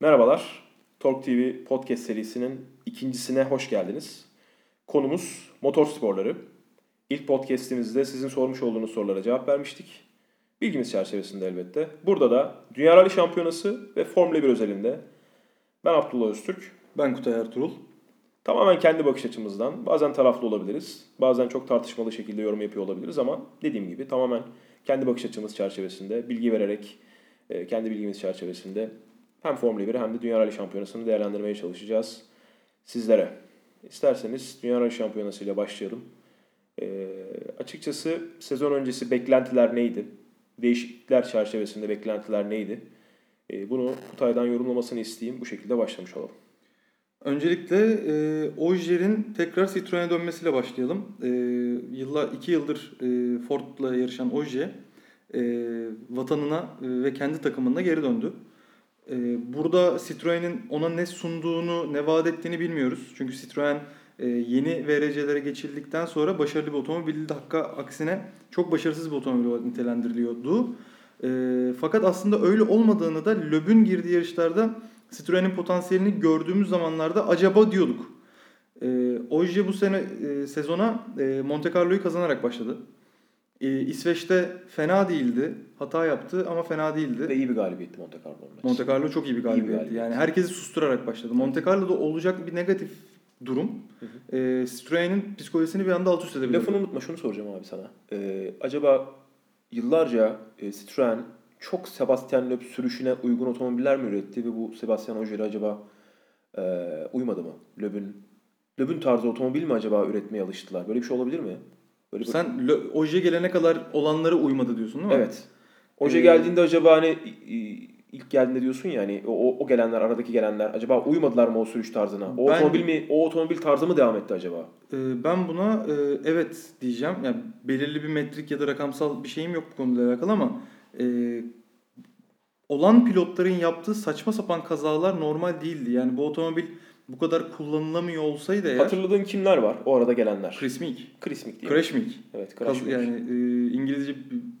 Merhabalar. Talk TV podcast serisinin ikincisine hoş geldiniz. Konumuz motor sporları. İlk podcastimizde sizin sormuş olduğunuz sorulara cevap vermiştik. Bilgimiz çerçevesinde elbette. Burada da Dünya Rally Şampiyonası ve Formula 1 özelinde ben Abdullah Öztürk. Ben Kutay Ertuğrul. Tamamen kendi bakış açımızdan bazen taraflı olabiliriz. Bazen çok tartışmalı şekilde yorum yapıyor olabiliriz ama dediğim gibi tamamen kendi bakış açımız çerçevesinde bilgi vererek e, kendi bilgimiz çerçevesinde hem Formula 1 hem de Dünya Rally Şampiyonası'nı değerlendirmeye çalışacağız sizlere. İsterseniz Dünya Rally Şampiyonası ile başlayalım. E, açıkçası sezon öncesi beklentiler neydi? Değişiklikler çerçevesinde beklentiler neydi? E, bunu Kutay'dan yorumlamasını isteyeyim. Bu şekilde başlamış olalım. Öncelikle e, Ojier'in tekrar Citroen'e dönmesiyle başlayalım. E, yılla, iki yıldır e, Ford'la yarışan Ogier e, vatanına ve kendi takımına geri döndü. E, burada Citroen'in ona ne sunduğunu, ne vaat ettiğini bilmiyoruz. Çünkü Citroen e, yeni VRC'lere geçildikten sonra başarılı bir otomobil. Hakka aksine çok başarısız bir otomobil olarak nitelendiriliyordu. E, fakat aslında öyle olmadığını da Loeb'ün girdiği yarışlarda Citroen'in potansiyelini gördüğümüz zamanlarda acaba diyorduk. E, Ogier bu sene e, sezona e, Monte Carlo'yu kazanarak başladı. E, İsveç'te fena değildi. Hata yaptı ama fena değildi. Ve iyi bir galibiyetti Monte Carlo. Monte Carlo çok iyi bir galibiyetti. galibiyet. Yani herkesi susturarak başladı. Monte Carlo'da olacak bir negatif durum e, Citroen'in psikolojisini bir anda alt üst edebilirdi. Lafını unutma şunu soracağım abi sana. Ee, acaba yıllarca e, Citroen çok Sebastian Loeb sürüşüne uygun otomobiller mi üretti ve bu Sebastian Ogier'e acaba e, uymadı mı? Loeb'ün Loeb'ün tarzı otomobil mi acaba üretmeye alıştılar? Böyle bir şey olabilir mi? Böyle. Sen Lo- Ogier gelene kadar olanlara uymadı diyorsun değil mi? Evet. Oje Ee, geldiğinde acaba hani ilk geldiğinde diyorsun ya hani o, o gelenler aradaki gelenler acaba uymadılar mı o sürüş tarzına? O Ben- otomobil mi o otomobil tarzı mı devam etti acaba? Ee, ben buna e, evet diyeceğim. Yani belirli bir metrik ya da rakamsal bir şeyim yok bu konuyla alakalı ama e, olan pilotların yaptığı saçma sapan kazalar normal değildi. Yani bu otomobil bu kadar kullanılamıyor olsaydı eğer Hatırladığın kimler var o arada gelenler? Chris Meek, Chris Mick diye. Crash Meek. Evet, Crash Mick. yani e, İngilizce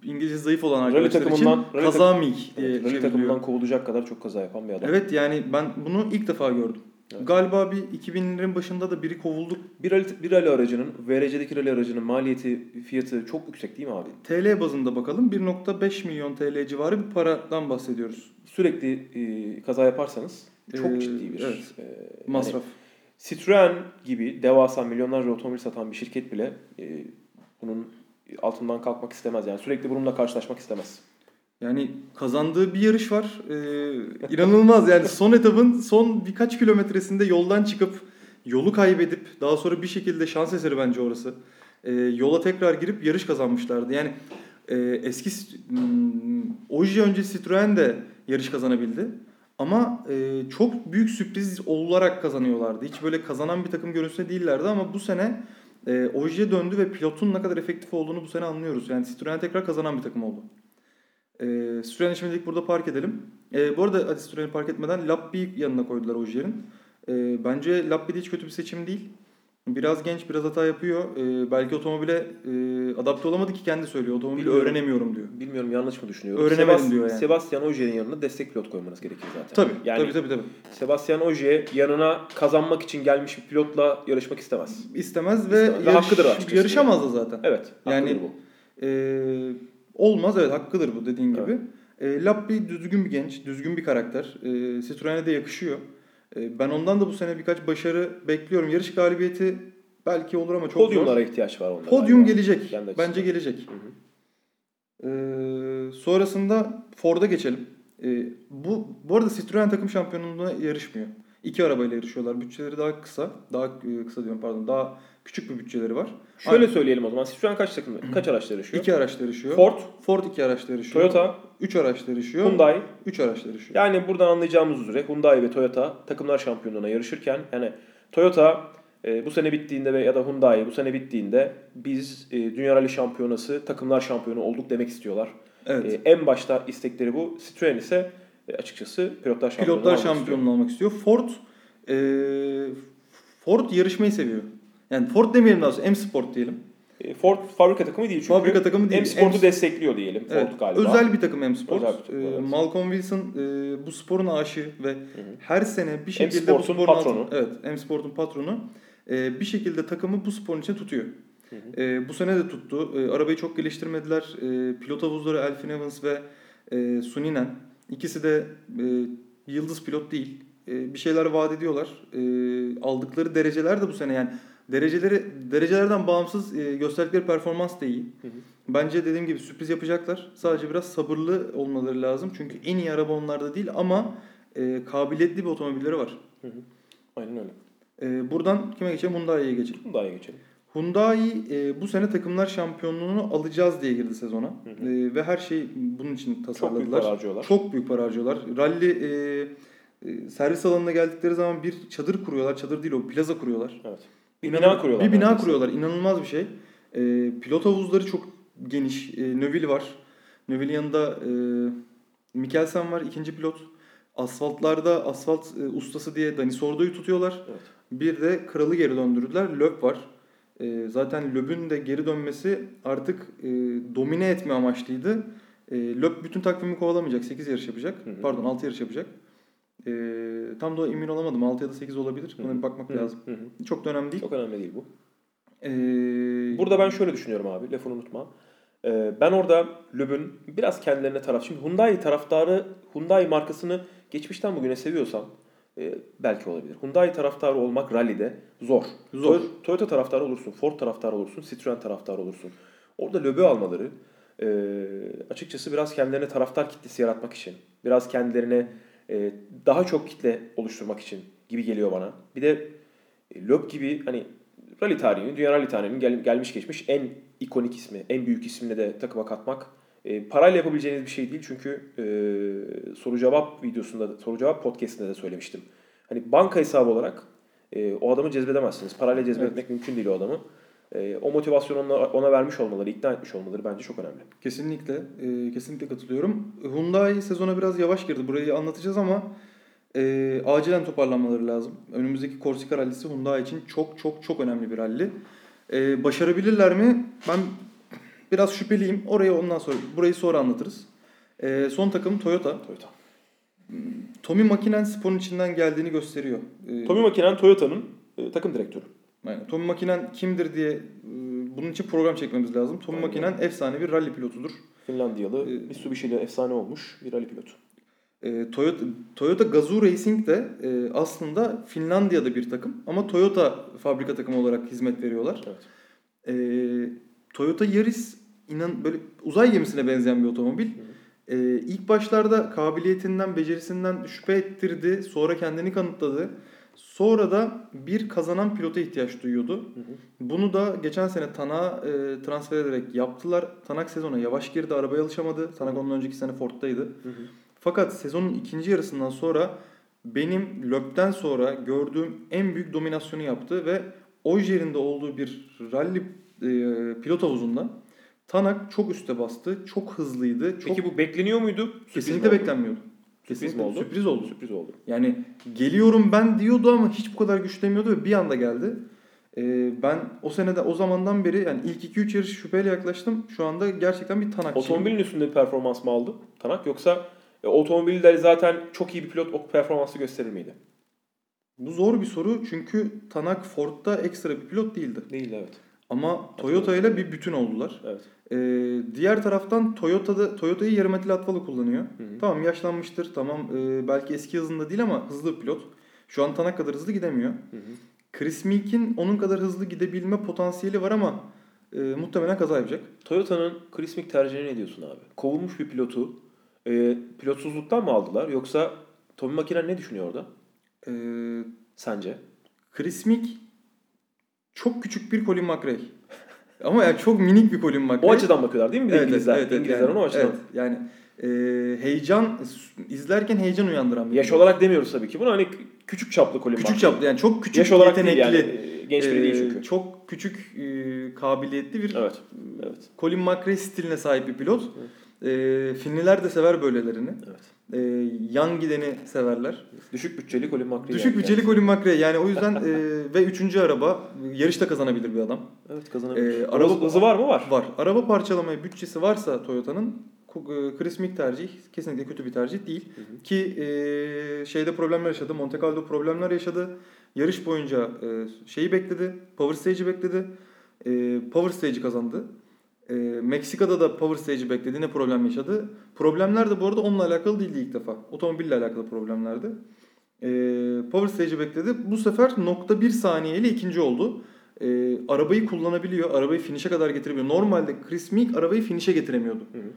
İngilizce zayıf olan Rally arkadaşlar takımından- için rally kaza Meek diye Evet, rally takımından kovulacak kadar çok kaza yapan bir adam. Evet yani ben bunu ilk defa gördüm. Evet. Galiba bir 2000'lerin başında da biri kovulduk. Bir rally, bir rally aracının, VRC'deki rally aracının maliyeti, fiyatı çok yüksek değil mi abi? TL bazında bakalım 1.5 milyon TL civarı bir paradan bahsediyoruz. Sürekli e, kaza yaparsanız çok Ee, ciddi bir evet. e, Masraf. yani Citroen gibi devasa milyonlarca otomobil satan bir şirket bile e, bunun altından kalkmak istemez. Yani sürekli bununla karşılaşmak istemez. Yani kazandığı bir yarış var. Ee, inanılmaz yani son etapın son birkaç kilometresinde yoldan çıkıp yolu kaybedip daha sonra bir şekilde şans eseri bence orası. Ee, yola tekrar girip yarış kazanmışlardı. Yani e, eski Oji önce Citroen de yarış kazanabildi. Ama e, çok büyük sürpriz olarak kazanıyorlardı. Hiç böyle kazanan bir takım görüntüsünde değillerdi ama bu sene e, Oji'ye döndü ve pilotun ne kadar efektif olduğunu bu sene anlıyoruz. Yani Citroen tekrar kazanan bir takım oldu. E, Citroen'i şimdilik burada park edelim. E, bu arada hadi Citroen'i park etmeden Lappi'yi yanına koydular Ogier'in. E, bence Lappi de hiç kötü bir seçim değil. Biraz genç, biraz hata yapıyor. E, belki otomobile e, adapte olamadı ki kendi söylüyor. Otomobili Bilmiyorum. öğrenemiyorum diyor. Bilmiyorum yanlış mı düşünüyorum. Öğrenemedim Sebast- diyor yani. Sebastian Ogier'in yanına destek pilot koymanız gerekir zaten. Tabii, Yani tabii, tabii, tabii. Sebastian Ogier yanına kazanmak için gelmiş bir pilotla yarışmak istemez. İstemez ve, İstemez. Ve hakkıdır açıkçası yarışamaz da zaten. Evet. Yani- Yani bu. Ee, olmaz evet hakkıdır bu dediğin Evet. gibi. E, Lappi düzgün bir genç, düzgün bir karakter. E, Citroen'e de yakışıyor. E, ben ondan da bu sene birkaç başarı bekliyorum. Yarış galibiyeti belki olur ama çok Podyumlara zor. ihtiyaç var onda. Podyum gelecek. Bence gelecek. Hı hı. E, sonrasında Ford'a geçelim. E, bu bu arada Citroen takım şampiyonluğuna yarışmıyor. İki arabayla yarışıyorlar. Bütçeleri daha kısa. Daha e, kısa diyorum pardon. Daha küçük bir bütçeleri var. Şöyle Aynen. söyleyelim o zaman. Citroen kaç takım, kaç araçta yarışıyor? İki araçla yarışıyor. Ford, Ford iki araçla yarışıyor. Toyota, Üç araçla yarışıyor. Hyundai. Üç araçla yarışıyor. Yani buradan anlayacağımız üzere Hyundai ve Toyota takımlar şampiyonluğuna yarışırken yani Toyota e, bu sene bittiğinde ve ya da Hyundai bu sene bittiğinde biz e, Dünya Rally Şampiyonası takımlar şampiyonu olduk demek istiyorlar. Evet. E, en başta istekleri bu. Citroen ise e, açıkçası pilotlar şampiyonluğu Pilotlar almak istiyor. şampiyonluğu almak istiyor. Ford e, Ford yarışmayı seviyor. Yani Ford demeyelim daha doğrusu M Sport diyelim. E, Ford fabrika takımı değil çünkü. Fabrika takımı değil. M-Sport'u M- destekliyor diyelim Ford Evet, galiba. özel bir takım M-Sport. Özel bir takım, Ee, evet. Malcolm Wilson e, bu sporun aşığı ve her sene bir şekilde bu M-Sport'un sporun patronu. altın- evet, M-Sport'un patronu. E, bir şekilde takımı bu sporun için tutuyor. E, bu sene de tuttu. E, arabayı çok geliştirmediler. E, pilot havuzları Elfin Evans ve e, Suninen. İkisi de e, yıldız pilot değil. E, bir şeyler vaat ediyorlar. E, aldıkları dereceler de bu sene yani dereceleri derecelerden bağımsız e, gösterdikleri performans da iyi. Bence dediğim gibi sürpriz yapacaklar. Sadece biraz sabırlı olmaları lazım. Çünkü en iyi araba onlarda değil ama e, kabiliyetli bir otomobilleri var. Aynen öyle. E, buradan kime geçelim? Hyundai'ye geçelim. İyi geçelim. Hyundai e, bu sene takımlar şampiyonluğunu alacağız diye girdi sezona. E, ve her şey bunun için Çok büyük tasarladılar. para harcıyorlar. Çok büyük para harcıyorlar. Rally e, e, servis alanına geldikleri zaman bir çadır kuruyorlar. Çadır değil o plaza kuruyorlar. Evet. Bir İnan- bina kuruyorlar. Bir bina neredeyse. kuruyorlar. İnanılmaz bir şey. E, pilot havuzları çok geniş. E, Növil var. Növille'in yanında e, Mikkelsen var. ikinci pilot. Asfaltlarda asfalt e, ustası diye Dani Sordo'yu tutuyorlar. Evet. Bir de kralı geri döndürdüler. Löb var. E, zaten Löb'ün de geri dönmesi artık e, domine etme amaçlıydı. E, Löb bütün takvimi kovalamayacak. 8 yarış yapacak. Hı hı. Pardon 6 yarış yapacak. E, tam da emin olamadım. 6 ya da 8 olabilir. Buna bir bakmak Hı hı, lazım. hı hı. Çok da önemli değil. Çok önemli değil bu. E, Burada ben şöyle düşünüyorum abi, lafını unutma. Ee, ben orada Löb'ün biraz kendilerine taraf. Şimdi Hyundai taraftarı, Hyundai markasını geçmişten bugüne seviyorsan e, belki olabilir. Hyundai taraftarı olmak rallide zor. Zor. Toy- Toyota taraftarı olursun, Ford taraftarı olursun, Citroen taraftarı olursun. Orada Löb'ü almaları e, açıkçası biraz kendilerine taraftar kitlesi yaratmak için, biraz kendilerine e, daha çok kitle oluşturmak için gibi geliyor bana. Bir de e, Löb gibi hani rally tarihinin, dünya rally tarihinin gel- gelmiş geçmiş en ikonik ismi, en büyük ismini de takıma katmak e, parayla yapabileceğiniz bir şey değil. Çünkü e, soru cevap videosunda, soru cevap podcastinde de söylemiştim. Hani banka hesabı olarak e, o adamı cezbedemezsiniz. Parayla cezbetmek mümkün değil o adamı. E, o motivasyonu ona, ona vermiş olmaları, ikna etmiş olmaları bence çok önemli. Kesinlikle, e, kesinlikle katılıyorum. Hyundai sezona biraz yavaş girdi. Burayı anlatacağız ama e, acilen toparlanmaları lazım. Önümüzdeki Korsika rallisi Hyundai için çok çok çok önemli bir ralli. E, başarabilirler mi? Ben biraz şüpheliyim. Orayı ondan sonra, burayı sonra anlatırız. E, son takım Toyota. Toyota. Tommy Makinen sporun içinden geldiğini gösteriyor. E, Tommy Makinen Toyota'nın e, takım direktörü. Aynen. Tommy Makinen kimdir diye e, bunun için program çekmemiz lazım. Tommy Aynen. Makinen efsane bir rally pilotudur. Finlandiyalı, E, Mitsubishi ile efsane olmuş bir rally pilotu. E, Toyota, Toyota Gazoo Racing de e, aslında Finlandiya'da bir takım ama Toyota fabrika takımı olarak hizmet veriyorlar. Evet. E, Toyota Yaris inan böyle uzay gemisine benzeyen bir otomobil. E, ilk başlarda kabiliyetinden, becerisinden şüphe ettirdi. Sonra kendini kanıtladı. Sonra da bir kazanan pilota ihtiyaç duyuyordu. Hı hı. Bunu da geçen sene Tanak'a e, transfer ederek yaptılar. Tanak sezona yavaş girdi, arabaya alışamadı. Tanak ondan önceki sene Ford'daydı. Hı hı. Fakat sezonun ikinci yarısından sonra benim Löb'den sonra gördüğüm en büyük dominasyonu yaptı ve Ojer'inde olduğu bir rally pilot havuzunda Tanak çok üste bastı, çok hızlıydı. Çok Peki bu bekleniyor muydu? Sürpriz kesinlikle beklenmiyordu. Sürpriz Kesinlikle mi oldu? Sürpriz oldu. Sürpriz oldu. Yani geliyorum ben diyordu ama hiç bu kadar güçlemiyordu ve bir anda geldi. E, ben o senede o zamandan beri yani ilk 2-3 yarış şüpheyle yaklaştım. Şu anda gerçekten bir Tanakçıyım. Otomobilin üstünde bir performans mı aldı Tanak yoksa e, otomobilde zaten çok iyi bir pilot o performansı gösterir miydi? Bu zor bir soru çünkü Tanak Ford'da ekstra bir pilot değildi. Değil evet. Ama Toyota ile bir bütün oldular. Evet. Ee, diğer taraftan Toyota'da Toyota'yı yarım metre Atvalı kullanıyor. Hı hı. Tamam yaşlanmıştır. Tamam e, belki eski hızında değil ama hızlı pilot. Şu an Tanak kadar hızlı gidemiyor. Hı hı. Chris Meek'in onun kadar hızlı gidebilme potansiyeli var ama e, muhtemelen kaza yapacak. Toyota'nın Chris Mick tercihine ne diyorsun abi? Kovulmuş bir pilotu e, pilotsuzluktan mı aldılar yoksa Tommy Makinen ne düşünüyor orada Ee, sence? Chris Meek çok küçük bir Colin McRae. ama yani çok minik bir Colin McRae. O açıdan bakıyorlar değil mi? Bir de İngilizler. İngilizler yani, onu o açıdan. Evet, yani e, heyecan izlerken heyecan uyandıran bir Yaş pilot. olarak demiyoruz tabii ki. Bunu hani küçük çaplı Colin Küçük McRae. çaplı yani çok küçük Yaş olarak yetenekli. değil yani. Genç biri değil e, çünkü. Çok küçük e, kabiliyetli bir Evet. Evet. Colin McRae stiline sahip bir pilot. E, Finliler de sever böylelerini. Evet. E, yan gideni severler. Düşük bütçeli Colin McRae. Düşük yani bütçeli. Colin McRae yani o yüzden e, ve üçüncü araba yarışta kazanabilir bir adam. Evet kazanabilir. Ee, araba hızı var mı? Var. Var. Araba parçalamaya bütçesi varsa Toyota'nın e, Chris Mick tercih kesinlikle kötü bir tercih değil. Hı hı. Ki e, şeyde problemler yaşadı. Monte Carlo problemler yaşadı. Yarış boyunca e, şeyi bekledi. Power Stage'i bekledi. E, Power Stage'i kazandı. E, Meksika'da da Power Stage'i bekledi. Yine problem yaşadı. Problemler de bu arada onunla alakalı değildi ilk defa. Otomobille alakalı problemlerdi. E, Power Stage'i bekledi. Bu sefer nokta bir saniyeyle ikinci oldu. E, arabayı kullanabiliyor. Arabayı finish'e kadar getirebiliyor. Normalde Chris Meek arabayı finish'e getiremiyordu. Hı hı.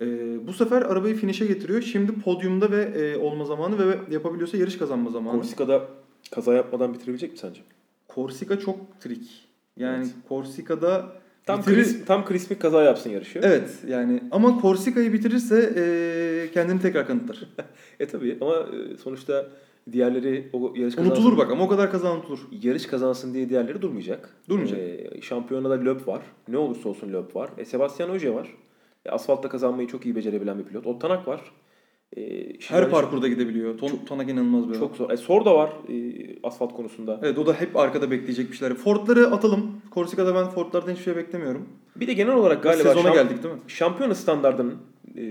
Ee, bu sefer arabayı finish'e getiriyor. Şimdi podyumda ve e, olma zamanı ve yapabiliyorsa yarış kazanma zamanı. Korsika'da kaza yapmadan bitirebilecek mi sence? Korsika çok trik. Yani Evet. Korsika'da Tam bitirir- Chris, tam Chris Mick kaza yapsın yarışı. Evet yani ama Korsika'yı bitirirse e, kendini tekrar kanıtlar. E tabii ama e, sonuçta diğerleri o yarış kazansın. unutulur bak ama o kadar kazan unutulur. Yarış kazansın diye diğerleri durmayacak. Durmayacak. E, şampiyonada Löb var. Ne olursa olsun Löb var. E, Sebastian Ogier var. E, asfaltta kazanmayı çok iyi becerebilen bir pilot. Ottanak var. E, Her parkurda gidebiliyor. Ton, Tonak inanılmaz bir. Çok zor. E, Sor da var e, asfalt konusunda. Evet o da hep arkada bekleyecek bir şeyler. Ford'ları atalım. Korsika'da ben Ford'lardan hiçbir şey beklemiyorum. Bir de genel olarak galiba Sezona şamp- geldik değil mi? şampiyona standartının e,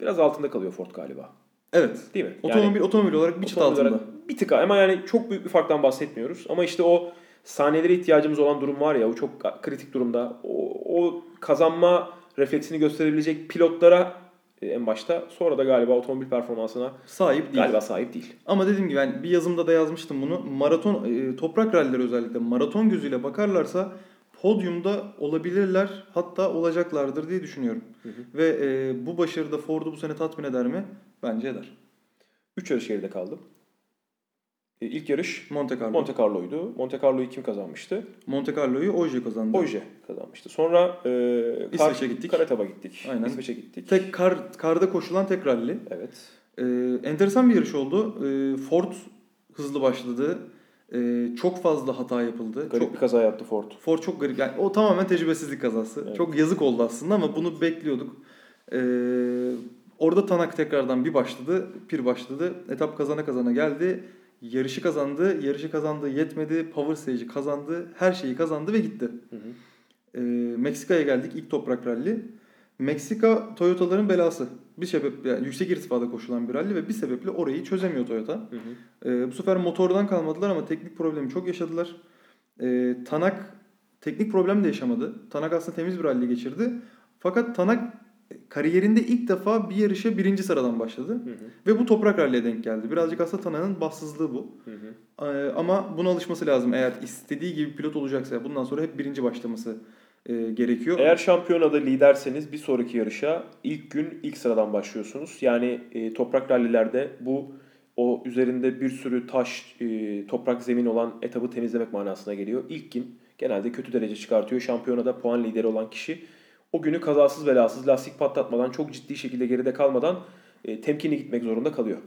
biraz altında kalıyor Ford galiba. Evet. Değil mi? Otomobil otomobil olarak bir çıt altında. Bir tık ama yani çok büyük bir farktan bahsetmiyoruz. Ama işte o saniyelere ihtiyacımız olan durum var ya o çok kritik durumda. O, o kazanma refleksini gösterebilecek pilotlara en başta sonra da galiba otomobil performansına Sahip değil. galiba sahip değil. Ama dediğim gibi ben bir yazımda da yazmıştım bunu. Maraton e, toprak rallileri özellikle maraton gözüyle bakarlarsa podyumda olabilirler hatta olacaklardır diye düşünüyorum. Hı hı. Ve e, bu başarıda Ford'u bu sene tatmin eder mi? Bence eder. 3 yarış geride kaldı. E, ilk yarış Monte Carlo. Monte Carlo'ydu. Monte Carlo'yu kim kazanmıştı? Monte Carlo'yu Oje kazandı. Oje kazanmıştı. Sonra e, İsveç'e gittik. Karataba gittik. Aynen. İsveç'e gittik. Tek kar, karda koşulan tek ralli. Evet. E, enteresan bir yarış oldu. E, Ford hızlı başladı. E, çok fazla hata yapıldı. Garip Çok, bir kaza yaptı Ford. Ford çok garip. Yani o tamamen tecrübesizlik kazası. Evet. Çok yazık oldu aslında ama bunu bekliyorduk. Ee, orada Tanak tekrardan bir başladı. Bir başladı. Etap kazana kazana geldi. Yarışı kazandı. Yarışı kazandı yetmedi. Power Stage'i kazandı. Her şeyi kazandı ve gitti. Hı hı. Ee, Meksika'ya geldik. ilk toprak ralli. Meksika Toyota'ların belası. Bir sebep yani yüksek irtifada koşulan bir ralli ve bir sebeple orayı çözemiyor Toyota. Hı hı. Ee, bu sefer motordan kalmadılar ama teknik problemi çok yaşadılar. Ee, Tanak teknik problem de yaşamadı. Tanak aslında temiz bir rally geçirdi. Fakat Tanak kariyerinde ilk defa bir yarışa birinci sıradan başladı. Hı hı. Ve bu toprak ralliye denk geldi. Birazcık aslında Tanak'ın bahtsızlığı bu. Hı hı. Ee, ama buna alışması lazım. Eğer istediği gibi pilot olacaksa bundan sonra hep birinci başlaması e, gerekiyor. Eğer şampiyonada liderseniz bir sonraki yarışa ilk gün ilk sıradan başlıyorsunuz. Yani e, toprak rallilerde bu o üzerinde bir sürü taş, e, toprak zemin olan etabı temizlemek manasına geliyor. İlk gün genelde kötü derece çıkartıyor. Şampiyonada puan lideri olan kişi o günü kazasız belasız lastik patlatmadan çok ciddi şekilde geride kalmadan e, temkinli gitmek zorunda kalıyor.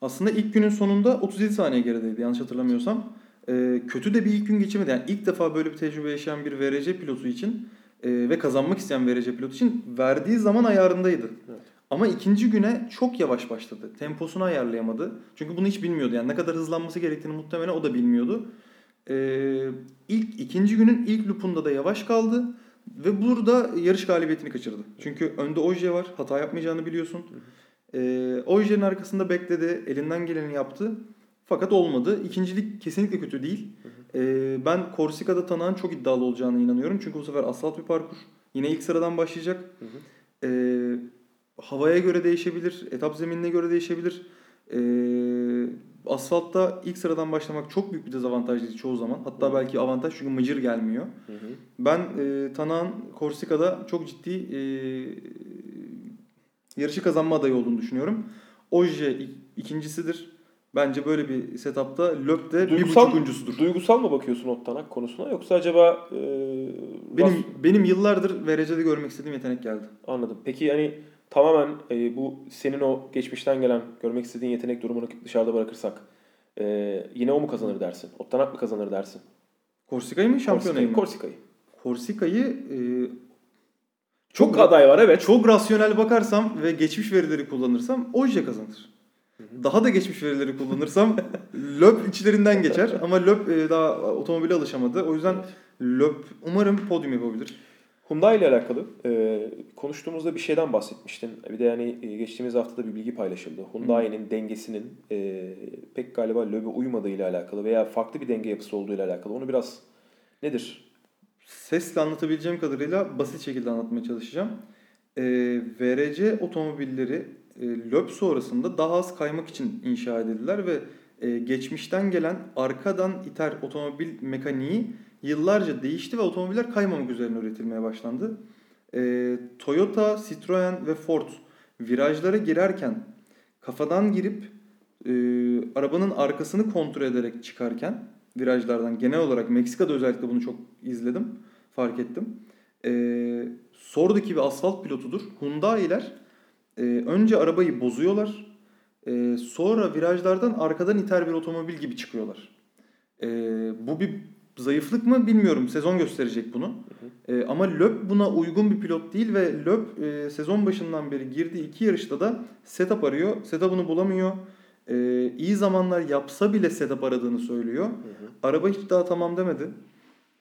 Aslında ilk günün sonunda 37 saniye gerideydi yanlış hatırlamıyorsam. Ee, kötü de bir ilk gün geçirmedi. Yani ilk defa böyle bir tecrübe yaşayan bir VRC pilotu için e, ve kazanmak isteyen VRC pilotu için verdiği zaman ayarındaydı. Evet. Ama ikinci güne çok yavaş başladı. Temposunu ayarlayamadı. Çünkü bunu hiç bilmiyordu. Yani ne kadar hızlanması gerektiğini muhtemelen o da bilmiyordu. Ee, ilk ikinci günün ilk loopunda da yavaş kaldı ve burada yarış galibiyetini kaçırdı. Çünkü önde Oje var. Hata yapmayacağını biliyorsun. Ee, Oje'nin arkasında bekledi. Elinden geleni yaptı. Fakat olmadı. İkincilik kesinlikle kötü değil. Ee, ben Korsika'da Tanak'ın çok iddialı olacağına inanıyorum. Çünkü bu sefer asfalt bir parkur. Yine ilk sıradan başlayacak. Ee, havaya göre değişebilir. Etap zeminine göre değişebilir. Ee, asfaltta ilk sıradan başlamak çok büyük bir dezavantajlı çoğu zaman. Hatta Hı. belki avantaj çünkü mıcır gelmiyor. Hı hı. Ben e, Tanak'ın Korsika'da çok ciddi e, yarışı kazanma adayı olduğunu düşünüyorum. Oje ik- ikincisidir. Bence böyle bir setupta Löp de bir Duygusal, buçukuncusudur. duygusal mı bakıyorsun Ottanak konusuna yoksa acaba e, Benim Ras- benim yıllardır VRC'de görmek istediğim yetenek geldi. Anladım. Peki hani tamamen e, bu senin o geçmişten gelen görmek istediğin yetenek durumunu dışarıda bırakırsak e, yine o mu kazanır dersin? Ottanak mı kazanır dersin? Korsika'yı mı şampiyonayı mı? Korsika'yı. Korsika'yı e, Çok aday var evet. Çok rasyonel bakarsam ve geçmiş verileri kullanırsam Oje kazanır. Daha da geçmiş verileri kullanırsam Löp içlerinden geçer ama Löp e, daha otomobile alışamadı. O yüzden Löp umarım podyum yapabilir. Hyundai ile alakalı e, konuştuğumuzda bir şeyden bahsetmiştin. Bir de yani e, geçtiğimiz haftada bir bilgi paylaşıldı. Hyundai'nin dengesinin e, pek galiba Löb'e uymadığı ile alakalı veya farklı bir denge yapısı olduğu ile alakalı. Onu biraz nedir? Sesle anlatabileceğim kadarıyla basit şekilde anlatmaya çalışacağım. E, VRC otomobilleri e, LÖP sonrasında daha az kaymak için inşa edildiler ve e, geçmişten gelen arkadan iter otomobil mekaniği yıllarca değişti ve otomobiller kaymamak üzerine üretilmeye başlandı. E, Toyota, Citroen ve Ford virajlara girerken kafadan girip e, arabanın arkasını kontrol ederek çıkarken virajlardan genel olarak Meksika'da özellikle bunu çok izledim, fark ettim. E, Sordaki bir asfalt pilotudur. Hyundai'ler e, önce arabayı bozuyorlar. E, sonra virajlardan arkadan iter bir otomobil gibi çıkıyorlar. E, bu bir zayıflık mı bilmiyorum. Sezon gösterecek bunu. Hı hı. E, ama Löp buna uygun bir pilot değil ve Löp e, sezon başından beri girdiği iki yarışta da setup arıyor. Setup'ını bulamıyor. E, iyi zamanlar yapsa bile setup aradığını söylüyor. Hı hı. Araba hiç daha tamam demedi.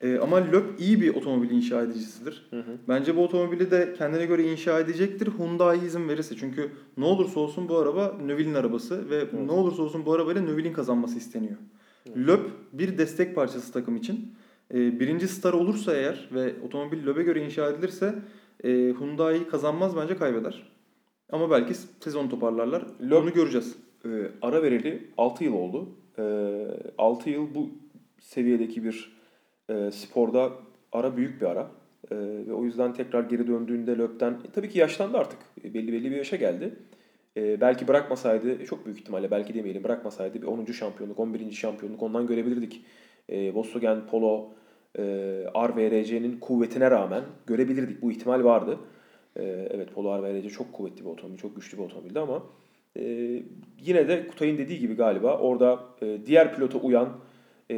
E, ama Löp iyi bir otomobil inşa edicisidir. Hı hı. Bence bu otomobili de kendine göre inşa edecektir. Hyundai izin verirse. Çünkü ne olursa olsun bu araba Növil'in arabası ve hı. ne olursa olsun bu arabayla Növil'in kazanması isteniyor. Hı. Löp bir destek parçası takım için. E, birinci star olursa eğer ve otomobil Löp'e göre inşa edilirse e, Hyundai kazanmaz bence kaybeder. Ama belki sezon toparlarlar. Löp, Onu göreceğiz. E, ara vereli 6 yıl oldu. E, 6 yıl bu seviyedeki bir e, sporda ara büyük bir ara. E, ve o yüzden tekrar geri döndüğünde Löp'ten e, tabii ki yaşlandı artık. E, belli belli bir yaşa geldi. E, belki bırakmasaydı çok büyük ihtimalle belki demeyelim bırakmasaydı bir 10. şampiyonluk 11. şampiyonluk ondan görebilirdik. E, Volkswagen Polo e, RVRC'nin kuvvetine rağmen görebilirdik. Bu ihtimal vardı. E, evet Polo RVRC çok kuvvetli bir otomobil, çok güçlü bir otomobildi ama e, yine de Kutay'ın dediği gibi galiba orada e, diğer pilota uyan e,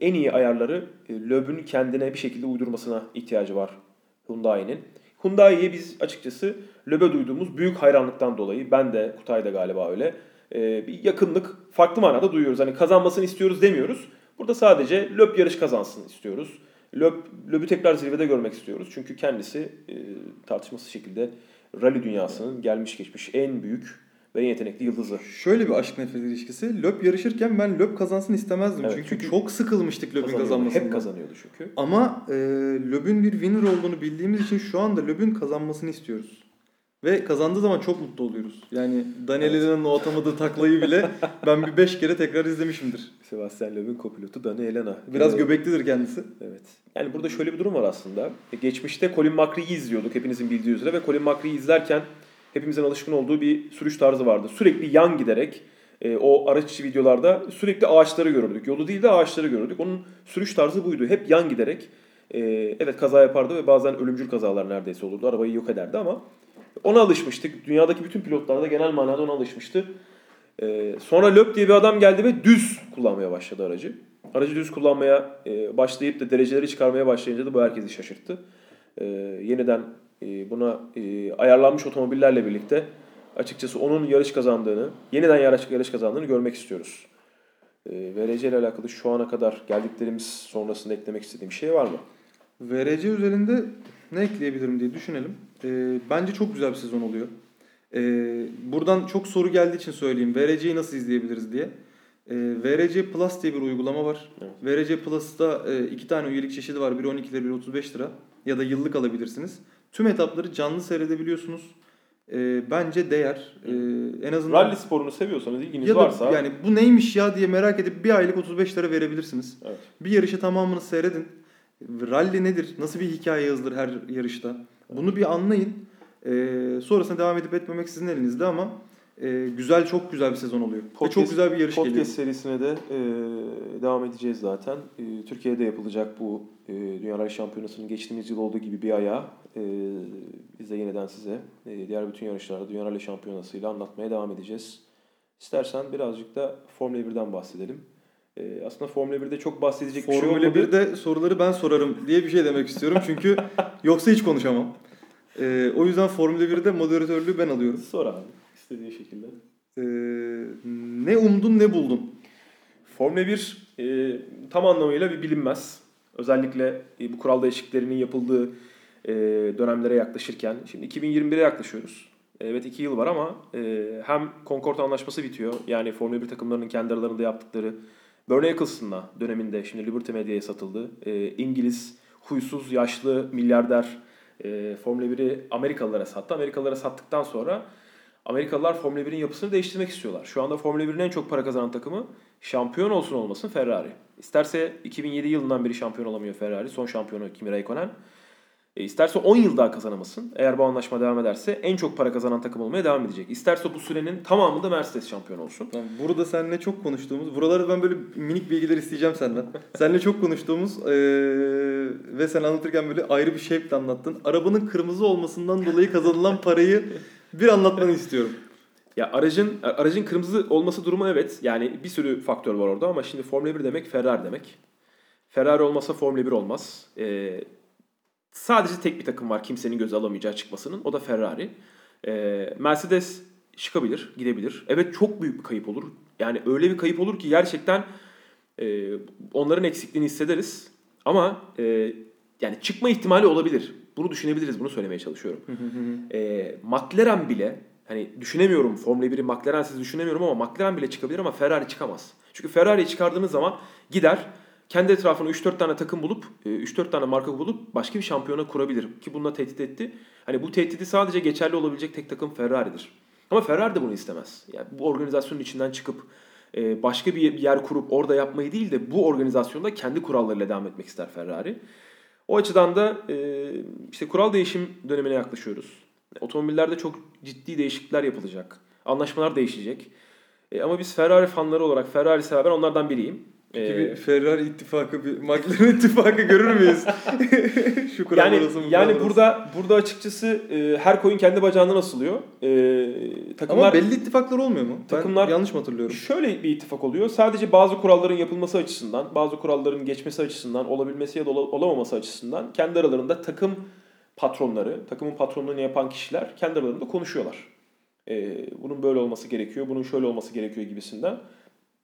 en iyi ayarları e, Loeb'ün kendine bir şekilde uydurmasına ihtiyacı var Hyundai'nin. Hyundai'ye biz açıkçası Loeb'e duyduğumuz büyük hayranlıktan dolayı ben de Kutay'da galiba öyle e, bir yakınlık farklı manada duyuyoruz. Hani kazanmasını istiyoruz demiyoruz. Burada sadece Loeb yarış kazansın istiyoruz. Loeb, Loeb'ü tekrar zirvede görmek istiyoruz. Çünkü kendisi e, tartışmasız şekilde rally dünyasının gelmiş geçmiş en büyük ve en yetenekli yıldızı. Şöyle bir aşk nefret ilişkisi. Löp yarışırken ben Löp kazansın istemezdim. Evet, çünkü, çünkü çok sıkılmıştık Löp'ün kazanmasından. Hep kazanıyordu çünkü. Ama e, Löp'ün bir winner olduğunu bildiğimiz için şu anda Löp'ün kazanmasını istiyoruz. Ve kazandığı zaman çok mutlu oluyoruz. Yani Daniel evet. o atamadığı taklayı bile ben bir beş kere tekrar izlemişimdir. Sebastian Loeb'in kopilotu Dani Elena. Biraz göbeklidir kendisi. Evet. Yani burada şöyle bir durum var aslında. Geçmişte Colin McRae'yi izliyorduk hepinizin bildiği üzere ve Colin McRae'yi izlerken hepimizin alışkın olduğu bir sürüş tarzı vardı. Sürekli yan giderek e, o araç içi videolarda sürekli ağaçları görürdük. Yolu değil de ağaçları görürdük. Onun sürüş tarzı buydu. Hep yan giderek e, evet kaza yapardı ve bazen ölümcül kazalar neredeyse olurdu. Arabayı yok ederdi ama ona alışmıştık. Dünyadaki bütün pilotlar da genel manada ona alışmıştı. E, sonra Löp diye bir adam geldi ve düz kullanmaya başladı aracı. Aracı düz kullanmaya e, başlayıp da dereceleri çıkarmaya başlayınca da bu herkesi şaşırttı. E, yeniden e, buna e, ayarlanmış otomobillerle birlikte açıkçası onun yarış kazandığını, yeniden yarış, yarış kazandığını görmek istiyoruz. E, VRC ile alakalı şu ana kadar geldiklerimiz sonrasında eklemek istediğim şey var mı? VRC üzerinde ne ekleyebilirim diye düşünelim. Bence çok güzel bir sezon oluyor. buradan çok soru geldiği için söyleyeyim. VRC'yi nasıl izleyebiliriz diye. VRC Plus diye bir uygulama var. Evet. VRC Plus'ta iki tane üyelik çeşidi var. Biri 12 lira, biri 35 lira. Ya da yıllık alabilirsiniz. Tüm etapları canlı seyredebiliyorsunuz. E, bence değer. E, en azından rally sporunu seviyorsanız ilginiz ya da, varsa yani bu neymiş ya diye merak edip bir aylık 35 lira verebilirsiniz. Evet. Bir yarışı tamamını seyredin. Rally nedir? Nasıl bir hikaye yazılır her yarışta? Bunu bir anlayın. E, sonrasında devam edip etmemek sizin elinizde ama e, güzel çok güzel bir sezon oluyor. Podcast, Ve çok güzel bir yarış podcast geliyor. Podcast serisine de e, devam edeceğiz zaten. E, Türkiye'de yapılacak bu e, Dünya Şampiyonası'nın geçtiğimiz yıl olduğu gibi bir ayağı e, biz de yeniden size e, diğer bütün yarışlarda Dünya Rally Şampiyonası ile anlatmaya devam edeceğiz. İstersen birazcık da Formula 1'den bahsedelim. E, aslında Formula 1'de çok bahsedecek Formula bir şey olmadı. Formula 1'de soruları ben sorarım diye bir şey demek istiyorum. Çünkü yoksa hiç konuşamam. Ee, o yüzden Formula 1'de moderatörlüğü ben alıyorum. Sor abi istediğin şekilde. Ee, ne umdun ne buldun? Formula 1 e, tam anlamıyla bir bilinmez. Özellikle e, bu kural değişikliklerinin yapıldığı e, dönemlere yaklaşırken. Şimdi 2021'e yaklaşıyoruz. Evet 2 yıl var ama e, hem Concord Anlaşması bitiyor. Yani Formula 1 takımlarının kendi aralarında yaptıkları Bernie Eccleston'la döneminde şimdi Liberty Media'ya satıldı. E, İngiliz huysuz yaşlı milyarder e, Formula 1'i Amerikalılara sattı. Amerikalılara sattıktan sonra Amerikalılar Formula 1'in yapısını değiştirmek istiyorlar. Şu anda Formula 1'in en çok para kazanan takımı şampiyon olsun olmasın Ferrari. İsterse 2007 yılından beri şampiyon olamıyor Ferrari. Son şampiyonu Kimi Raikkonen. E, isterse 10 yıl daha kazanamasın. Eğer bu anlaşma devam ederse en çok para kazanan takım olmaya devam edecek. İsterse bu sürenin tamamında Mercedes şampiyon olsun. Tamam, burada seninle çok konuştuğumuz, buraları ben böyle minik bilgiler isteyeceğim senden. seninle çok konuştuğumuz ee, ve sen anlatırken böyle ayrı bir şevkle anlattın. Arabanın kırmızı olmasından dolayı kazanılan parayı bir anlatmanı istiyorum. Ya aracın aracın kırmızı olması durumu evet. Yani bir sürü faktör var orada ama şimdi Formula 1 demek Ferrari demek. Ferrari olmasa Formula 1 olmaz. Ee, sadece tek bir takım var kimsenin göze alamayacağı çıkmasının. O da Ferrari. Ee, Mercedes çıkabilir, gidebilir. Evet çok büyük bir kayıp olur. Yani öyle bir kayıp olur ki gerçekten e, onların eksikliğini hissederiz. Ama e, yani çıkma ihtimali olabilir. Bunu düşünebiliriz. Bunu söylemeye çalışıyorum. e, McLaren bile hani düşünemiyorum Formula 1'i McLaren'siz düşünemiyorum ama McLaren bile çıkabilir ama Ferrari çıkamaz. Çünkü Ferrari'yi çıkardığınız zaman gider kendi etrafına 3-4 tane takım bulup 3-4 tane marka bulup başka bir şampiyona kurabilir. Ki bununla tehdit etti. Hani bu tehdidi sadece geçerli olabilecek tek takım Ferrari'dir. Ama Ferrari de bunu istemez. Yani bu organizasyonun içinden çıkıp başka bir yer kurup orada yapmayı değil de bu organizasyonda kendi kurallarıyla devam etmek ister Ferrari. O açıdan da işte kural değişim dönemine yaklaşıyoruz. Otomobillerde çok ciddi değişiklikler yapılacak. Anlaşmalar değişecek. ama biz Ferrari fanları olarak Ferrari sever ben onlardan biriyim. Peki bir Ferrari ittifakı, bir McLaren ittifakı görür müyüz? Şu yani arası, yani burada burada açıkçası e, her koyun kendi bacağından asılıyor. E, takımlar Ama belli ittifaklar olmuyor mu? Takımlar ben yanlış mı hatırlıyorum? Şöyle bir ittifak oluyor. Sadece bazı kuralların yapılması açısından, bazı kuralların geçmesi açısından, olabilmesi ya da olamaması açısından kendi aralarında takım patronları, takımın patronluğunu yapan kişiler kendi aralarında konuşuyorlar. E, bunun böyle olması gerekiyor, bunun şöyle olması gerekiyor gibisinden.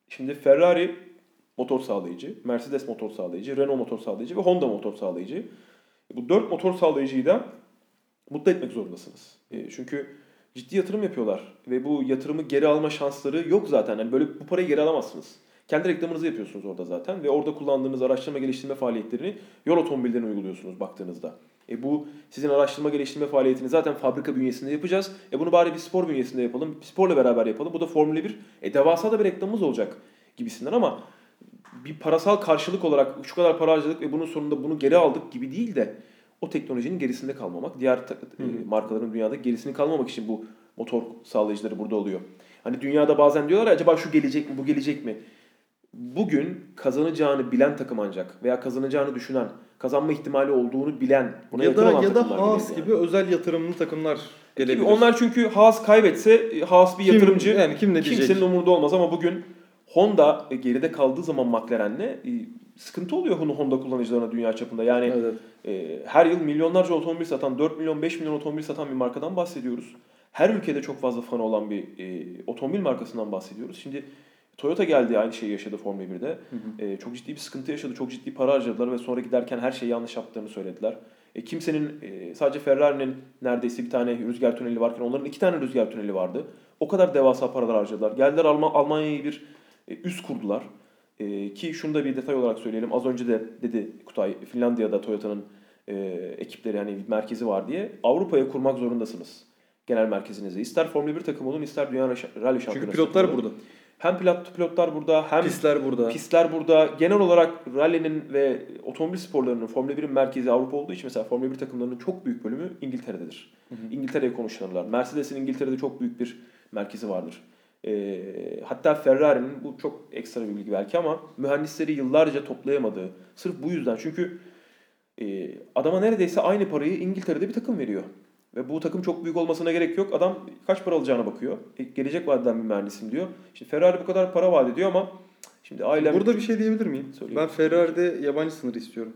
Şimdi Ferrari motor sağlayıcı, Mercedes motor sağlayıcı, Renault motor sağlayıcı ve Honda motor sağlayıcı. Bu dört motor sağlayıcıyı da mutlu etmek zorundasınız. E, çünkü ciddi yatırım yapıyorlar ve bu yatırımı geri alma şansları yok zaten. Yani böyle bu parayı geri alamazsınız. Kendi reklamınızı yapıyorsunuz orada zaten ve orada kullandığınız araştırma geliştirme faaliyetlerini yol otomobillerine uyguluyorsunuz baktığınızda. E bu sizin araştırma geliştirme faaliyetini zaten fabrika bünyesinde yapacağız. E bunu bari bir spor bünyesinde yapalım. Sporla beraber yapalım. Bu da Formula 1. E devasa da bir reklamımız olacak gibisinden ama bir parasal karşılık olarak şu kadar para harcadık ve bunun sonunda bunu geri aldık gibi değil de o teknolojinin gerisinde kalmamak. Diğer e, markaların dünyada gerisini kalmamak için bu motor sağlayıcıları burada oluyor. Hani dünyada bazen diyorlar acaba şu gelecek mi bu gelecek mi? Bugün kazanacağını bilen takım ancak veya kazanacağını düşünen, kazanma ihtimali olduğunu bilen, buna ya da ya da Haas yani. gibi özel yatırımlı takımlar gelebilir. Gibi onlar çünkü Haas kaybetse Haas bir kim, yatırımcı yani kim ne diyecek? kimsenin umurunda olmaz ama bugün Honda e, geride kaldığı zaman McLaren'le e, sıkıntı oluyor Honda kullanıcılarına dünya çapında. Yani evet. e, her yıl milyonlarca otomobil satan, 4 milyon 5 milyon otomobil satan bir markadan bahsediyoruz. Her ülkede çok fazla fanı olan bir e, otomobil markasından bahsediyoruz. Şimdi Toyota geldi aynı şeyi yaşadı Formula 1'de. Hı hı. E, çok ciddi bir sıkıntı yaşadı. Çok ciddi para harcadılar ve sonra giderken her şeyi yanlış yaptığını söylediler. E, kimsenin e, sadece Ferrari'nin neredeyse bir tane rüzgar tüneli varken onların iki tane rüzgar tüneli vardı. O kadar devasa paralar harcadılar. Geldiler Alman, Almanya'yı bir e, üst kurdular. E, ki şunu da bir detay olarak söyleyelim. Az önce de dedi Kutay Finlandiya'da Toyota'nın e, ekipleri hani merkezi var diye. Avrupa'ya kurmak zorundasınız genel merkezinizi. İster Formula 1 takımı olun ister Dünya Rally Şampiyonası. Çünkü pilotlar burada. Hem pilot, pilotlar burada hem pistler burada. Pistler burada. Genel olarak rally'nin ve otomobil sporlarının Formula 1'in merkezi Avrupa olduğu için mesela Formula 1 takımlarının çok büyük bölümü İngiltere'dedir. Hı hı. İngiltere'ye konuşlanırlar. Mercedes'in İngiltere'de çok büyük bir merkezi vardır. E, hatta Ferrari'nin bu çok ekstra bir bilgi belki ama mühendisleri yıllarca toplayamadığı sırf bu yüzden. Çünkü e, adama neredeyse aynı parayı İngiltere'de bir takım veriyor. Ve bu takım çok büyük olmasına gerek yok. Adam kaç para alacağına bakıyor. E, gelecek vadeden bir mühendisim diyor. Şimdi Ferrari bu kadar para vaat ediyor ama Şimdi ailem... Burada bir şey diyebilir miyim? Söyleyeyim. Ben Ferrari'de yabancı sınır istiyorum.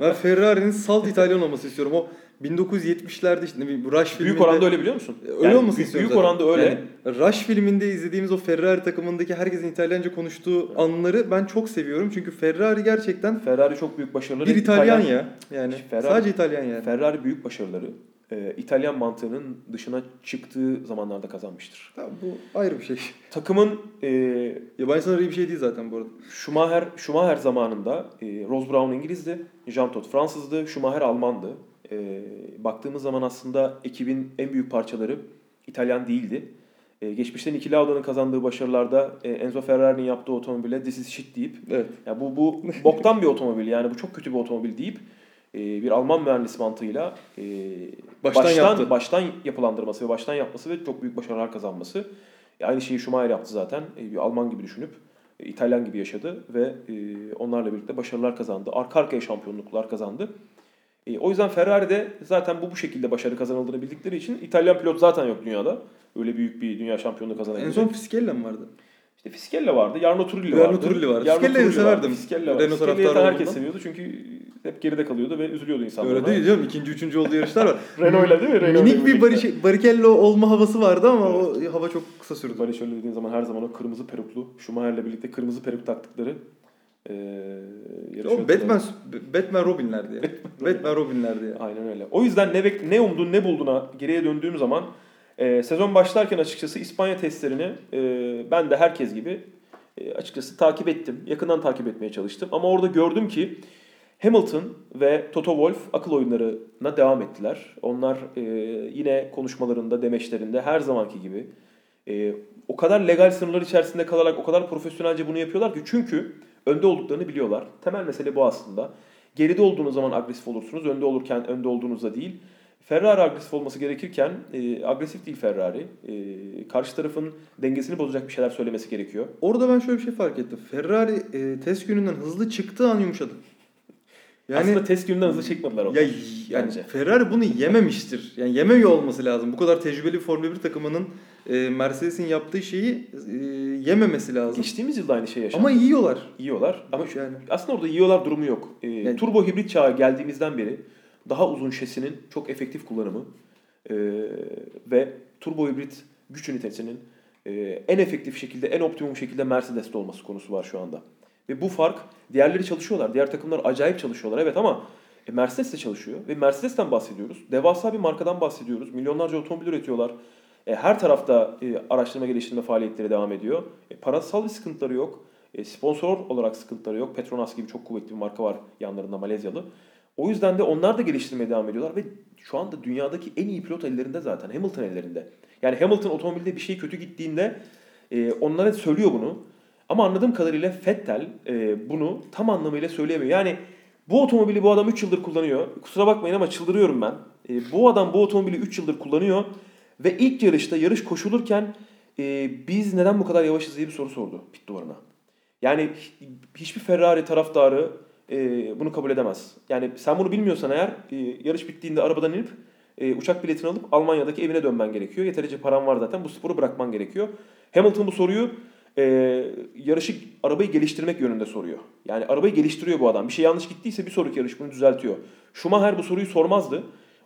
ben Ferrari'nin salt İtalyan olması istiyorum. O 1970'lerde işte ne bileyim Rush filminde... Büyük oranda öyle biliyor musun? Öyle Yani olmasını büyük, büyük oranda öyle. Yani Rush filminde izlediğimiz o Ferrari takımındaki herkesin İtalyanca konuştuğu anları ben çok seviyorum. Çünkü Ferrari gerçekten Ferrari çok büyük başarıları. bir İtalyan ya. Yani Ferrari- sadece İtalyan yani. Ferrari büyük başarıları e, İtalyan mantığının dışına çıktığı zamanlarda kazanmıştır. Tamam, bu ayrı bir şey. Takımın e, Yabancı sınırı bir şey değil zaten bu arada. Schumacher, Schumacher zamanında e, Ross Brown İngilizdi, Jean Todt Fransızdı, Schumacher Almandı. E, baktığımız zaman aslında ekibin en büyük parçaları İtalyan değildi. E, geçmişten Niki Lauda'nın kazandığı başarılarda e, Enzo Ferrari'nin yaptığı otomobile this is shit deyip Evet. ya bu bu boktan bir otomobil yani bu çok kötü bir otomobil deyip e, bir Alman mühendis mantığıyla e, Baştan baştan yaptı. baştan yapılandırması ve baştan yapması ve çok büyük başarılar kazanması. E, aynı şeyi Schumacher yaptı zaten. E, bir Alman gibi düşünüp e, İtalyan gibi yaşadı ve e, onlarla birlikte başarılar kazandı. Arka arkaya şampiyonluklar kazandı. E, o yüzden Ferrari'de zaten bu bu şekilde başarı kazanıldığını bildikleri için İtalyan pilot zaten yok dünyada. Öyle büyük bir dünya şampiyonluğu En kazanabilecek. son Fiskella mı vardı? İşte Fiskella vardı, Jarno Trulli vardı. Trulli vardı. Fiskella'yı severdim. Fiskella vardı. Renault Fiskella'yı taraftarı herkes seviyordu çünkü hep geride kalıyordu ve üzülüyordu insanlar. Öyle değil canım. İkinci, üçüncü olduğu yarışlar var. Renault'la değil mi? Renault'la Minik bir. Bariş- Barrichello olma havası vardı ama o hava çok kısa sürdü. Öyle dediğin zaman her zaman o kırmızı peruklu, Schumacher'le birlikte kırmızı peruk taktıkları e, O Batman, Batman Robin'lerdi ya. Batman Robin'lerdi ya. Aynen öyle. O yüzden ne, bek- ne umdun ne bulduğuna geriye döndüğüm zaman e, sezon başlarken açıkçası İspanya testlerini e, ben de herkes gibi e, açıkçası takip ettim. Yakından takip etmeye çalıştım. Ama orada gördüm ki Hamilton ve Toto Wolff akıl oyunlarına devam ettiler. Onlar e, yine konuşmalarında, demeçlerinde her zamanki gibi e, o kadar legal sınırlar içerisinde kalarak o kadar profesyonelce bunu yapıyorlar ki çünkü önde olduklarını biliyorlar. Temel mesele bu aslında. Geride olduğunuz zaman agresif olursunuz. Önde olurken önde olduğunuzda değil. Ferrari agresif olması gerekirken e, agresif değil Ferrari. E, karşı tarafın dengesini bozacak bir şeyler söylemesi gerekiyor. Orada ben şöyle bir şey fark ettim. Ferrari e, test gününden hızlı çıktığı an yumuşadı. Yani Aslında test gününden hızlı çekmediler onu. ya, yani bence. Ferrari bunu yememiştir. Yani yemiyor olması lazım. Bu kadar tecrübeli bir Formula 1 takımının e, Mercedes'in yaptığı şeyi e, yememesi lazım. Geçtiğimiz yılda aynı şey yaşandı. Ama yiyorlar. yiyorlar. Ama yani. aslında orada yiyorlar durumu yok. E, Yani- turbo hibrit çağa geldiğimizden beri daha uzun şesinin çok efektif kullanımı e, ve turbo hibrit güç ünitesinin e, en efektif şekilde, en optimum şekilde Mercedes'te olması konusu var şu anda. Ve bu fark, diğerleri çalışıyorlar. Diğer takımlar acayip çalışıyorlar evet ama e, Mercedes de çalışıyor. Ve Mercedes'ten bahsediyoruz. Devasa bir markadan bahsediyoruz. Milyonlarca otomobil üretiyorlar. E, her tarafta e, araştırma geliştirme faaliyetleri devam ediyor. E, parasal bir sıkıntıları yok. E, sponsor olarak sıkıntıları yok. Petronas gibi çok kuvvetli bir marka var yanlarında Malezyalı. O yüzden de onlar da geliştirmeye devam ediyorlar ve şu anda dünyadaki en iyi pilot ellerinde zaten. Hamilton ellerinde. Yani Hamilton otomobilde bir şey kötü gittiğinde e, onlara söylüyor bunu. Ama anladığım kadarıyla Vettel e, bunu tam anlamıyla söyleyemiyor. Yani bu otomobili bu adam 3 yıldır kullanıyor. Kusura bakmayın ama çıldırıyorum ben. E, bu adam bu otomobili 3 yıldır kullanıyor ve ilk yarışta yarış koşulurken e, biz neden bu kadar yavaşız diye bir soru sordu pit duvarına. Yani hi- hiçbir Ferrari taraftarı e, bunu kabul edemez. Yani sen bunu bilmiyorsan eğer e, yarış bittiğinde arabadan inip e, uçak biletini alıp Almanya'daki evine dönmen gerekiyor. Yeterince paran var zaten bu sporu bırakman gerekiyor. Hamilton bu soruyu e, yarışı arabayı geliştirmek yönünde soruyor. Yani arabayı geliştiriyor bu adam. Bir şey yanlış gittiyse bir sonraki yarış bunu düzeltiyor. Schumacher bu soruyu sormazdı.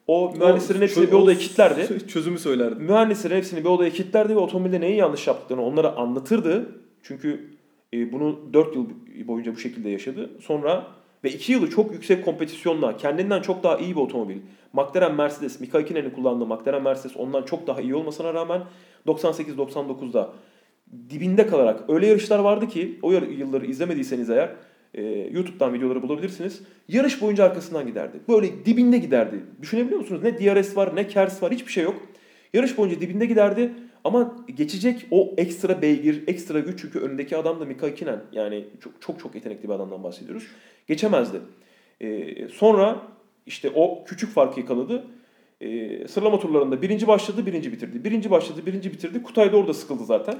O mühendislerin hepsini bir odaya kilitlerdi. Çözümü söylerdi. Mühendislerin hepsini bir odaya kilitlerdi ve otomobilde neyi yanlış yaptıklarını onlara anlatırdı. Çünkü e, bunu 4 yıl boyunca bu şekilde yaşadı. Sonra ve 2 yılı çok yüksek kompetisyonla kendinden çok daha iyi bir otomobil. McLaren Mercedes, Mika Hakkinen kullandığı McLaren Mercedes ondan çok daha iyi olmasına rağmen 98-99'da dibinde kalarak öyle yarışlar vardı ki o yılları izlemediyseniz eğer e, YouTube'dan videoları bulabilirsiniz. Yarış boyunca arkasından giderdi. Böyle dibinde giderdi. Düşünebiliyor musunuz? Ne DRS var ne KERS var hiçbir şey yok. Yarış boyunca dibinde giderdi ama geçecek o ekstra beygir, ekstra güç çünkü önündeki adam da Mika Hakkinen. Yani çok çok çok yetenekli bir adamdan bahsediyoruz. Geçemezdi. E, sonra işte o küçük farkı yakaladı. E, sıralama turlarında birinci başladı, birinci bitirdi. Birinci başladı, birinci bitirdi. Kutay da orada sıkıldı zaten.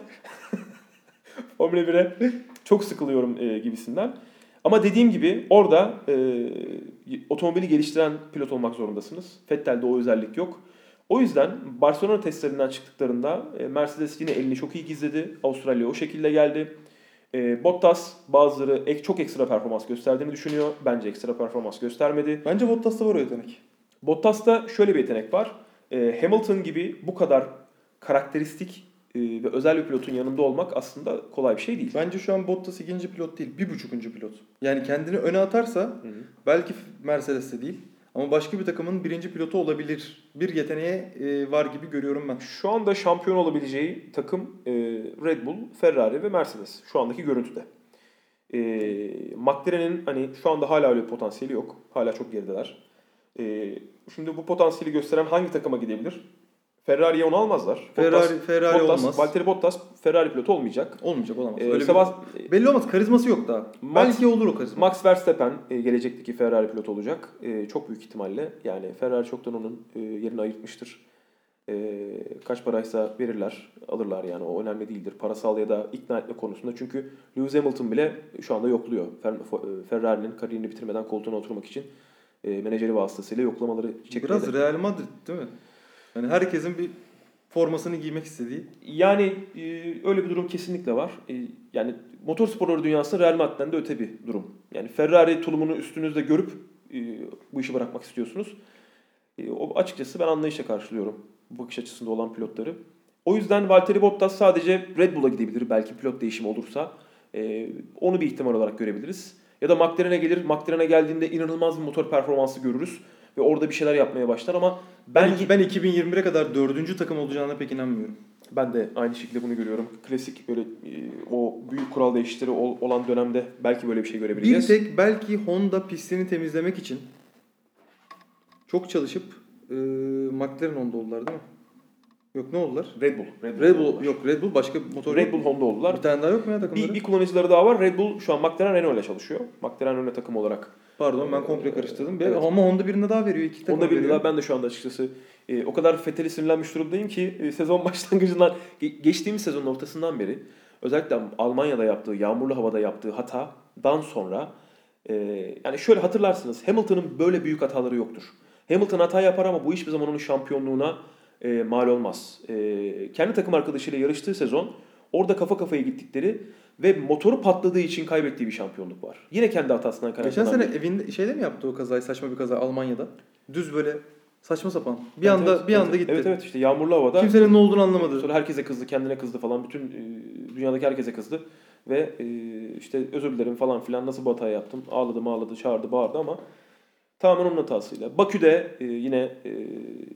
Formula 1'e çok sıkılıyorum e, gibisinden. Ama dediğim gibi orada e, otomobili geliştiren pilot olmak zorundasınız. Vettel'de o özellik yok. O yüzden Barcelona testlerinden çıktıklarında e, Mercedes yine elini çok iyi gizledi. Avustralya o şekilde geldi. E, Bottas bazıları ek, çok ekstra performans gösterdiğini düşünüyor. Bence ekstra performans göstermedi. Bence Bottas'ta var o yetenek. Bottas'ta şöyle bir yetenek var. E, Hamilton gibi bu kadar karakteristik ve özel bir pilotun yanında olmak aslında kolay bir şey değil. Bence şu an Bottas ikinci pilot değil, bir buçukuncu pilot. Yani kendini öne atarsa belki Mercedes'te değil ama başka bir takımın birinci pilotu olabilir. Bir yeteneğe e, var gibi görüyorum ben. Şu anda şampiyon olabileceği takım e, Red Bull, Ferrari ve Mercedes şu andaki görüntüde. E, McLaren'in hani şu anda hala öyle bir potansiyeli yok. Hala çok gerideler. E, şimdi bu potansiyeli gösteren hangi takıma gidebilir? Ferrari'ye onu almazlar. Ferrari, Ferrari Bottas, olmaz. Valtteri Bottas Ferrari pilotu olmayacak. Olmayacak olamaz. E, Öyle bir- Sebast- belli olmaz. Karizması yok daha. Max- belki olur o karizma. Max Verstappen e, gelecekteki Ferrari pilotu olacak. E, çok büyük ihtimalle. Yani Ferrari çoktan onun e, yerini ayırtmıştır. E, kaç paraysa verirler, alırlar yani o önemli değildir. Parasal ya da ikna etme konusunda. Çünkü Lewis Hamilton bile şu anda yokluyor. Fer- Ferrari'nin kariyerini bitirmeden koltuğuna oturmak için e, menajeri vasıtasıyla yoklamaları çekmedi. Biraz Real Madrid değil mi? Yani herkesin bir formasını giymek istediği. Yani e, öyle bir durum kesinlikle var. E, yani motorsporları dünyasında Real Madrid'den de öte bir durum. Yani Ferrari tulumunu üstünüzde görüp e, bu işi bırakmak istiyorsunuz. E, o açıkçası ben anlayışla karşılıyorum bakış açısında olan pilotları. O yüzden Valtteri Bottas sadece Red Bull'a gidebilir belki pilot değişimi olursa. E, onu bir ihtimal olarak görebiliriz. Ya da McLaren'e gelir. McLaren'e geldiğinde inanılmaz bir motor performansı görürüz. Ve orada bir şeyler yapmaya başlar ama ben Ben, ben 2021'e kadar dördüncü takım olacağına pek inanmıyorum. Ben de aynı şekilde bunu görüyorum. Klasik böyle e, o büyük kural değişikleri ol- olan dönemde belki böyle bir şey Bir görebileceğiz. tek belki Honda pistini temizlemek için çok çalışıp e, McLaren Honda oldular değil mi? Yok ne oldular? Red Bull. Red Bull oldular. yok Red Bull başka motor Red Bull? Honda oldular. Bir tane daha yok mu ya takımları? Bir, bir kullanıcıları daha var. Red Bull şu an McLaren Renault ile çalışıyor. McLaren Renault takım olarak. Pardon ben komple karıştırdım. Evet. Ama Honda birine daha veriyor. iki takım Onda bir veriyor. daha ben de şu anda açıkçası e, o kadar Fethel'e sinirlenmiş durumdayım ki e, sezon başlangıcından ge- geçtiğimiz sezonun ortasından beri özellikle Almanya'da yaptığı, yağmurlu havada yaptığı hatadan sonra e, yani şöyle hatırlarsınız Hamilton'ın böyle büyük hataları yoktur. Hamilton hata yapar ama bu hiçbir zaman onun şampiyonluğuna e, mal olmaz. E, kendi takım arkadaşıyla yarıştığı sezon orada kafa kafaya gittikleri ve motoru patladığı için kaybettiği bir şampiyonluk var. Yine kendi hatasından Geçen kaynaklanan. sene evinde şeyde mi yaptı o kazayı saçma bir kaza Almanya'da? Düz böyle saçma sapan. Bir Evet, anda evet, bir evet, anda gitti. Evet evet işte yağmurlu havada. Kimsenin ne olduğunu anlamadı. Sonra herkese kızdı, kendine kızdı falan. Bütün e, dünyadaki herkese kızdı. Ve e, işte özür dilerim falan filan nasıl bu hatayı yaptım. Ağladı ağladı, çağırdı, bağırdı ama tamamen onun hatasıyla. Bakü'de e, yine e,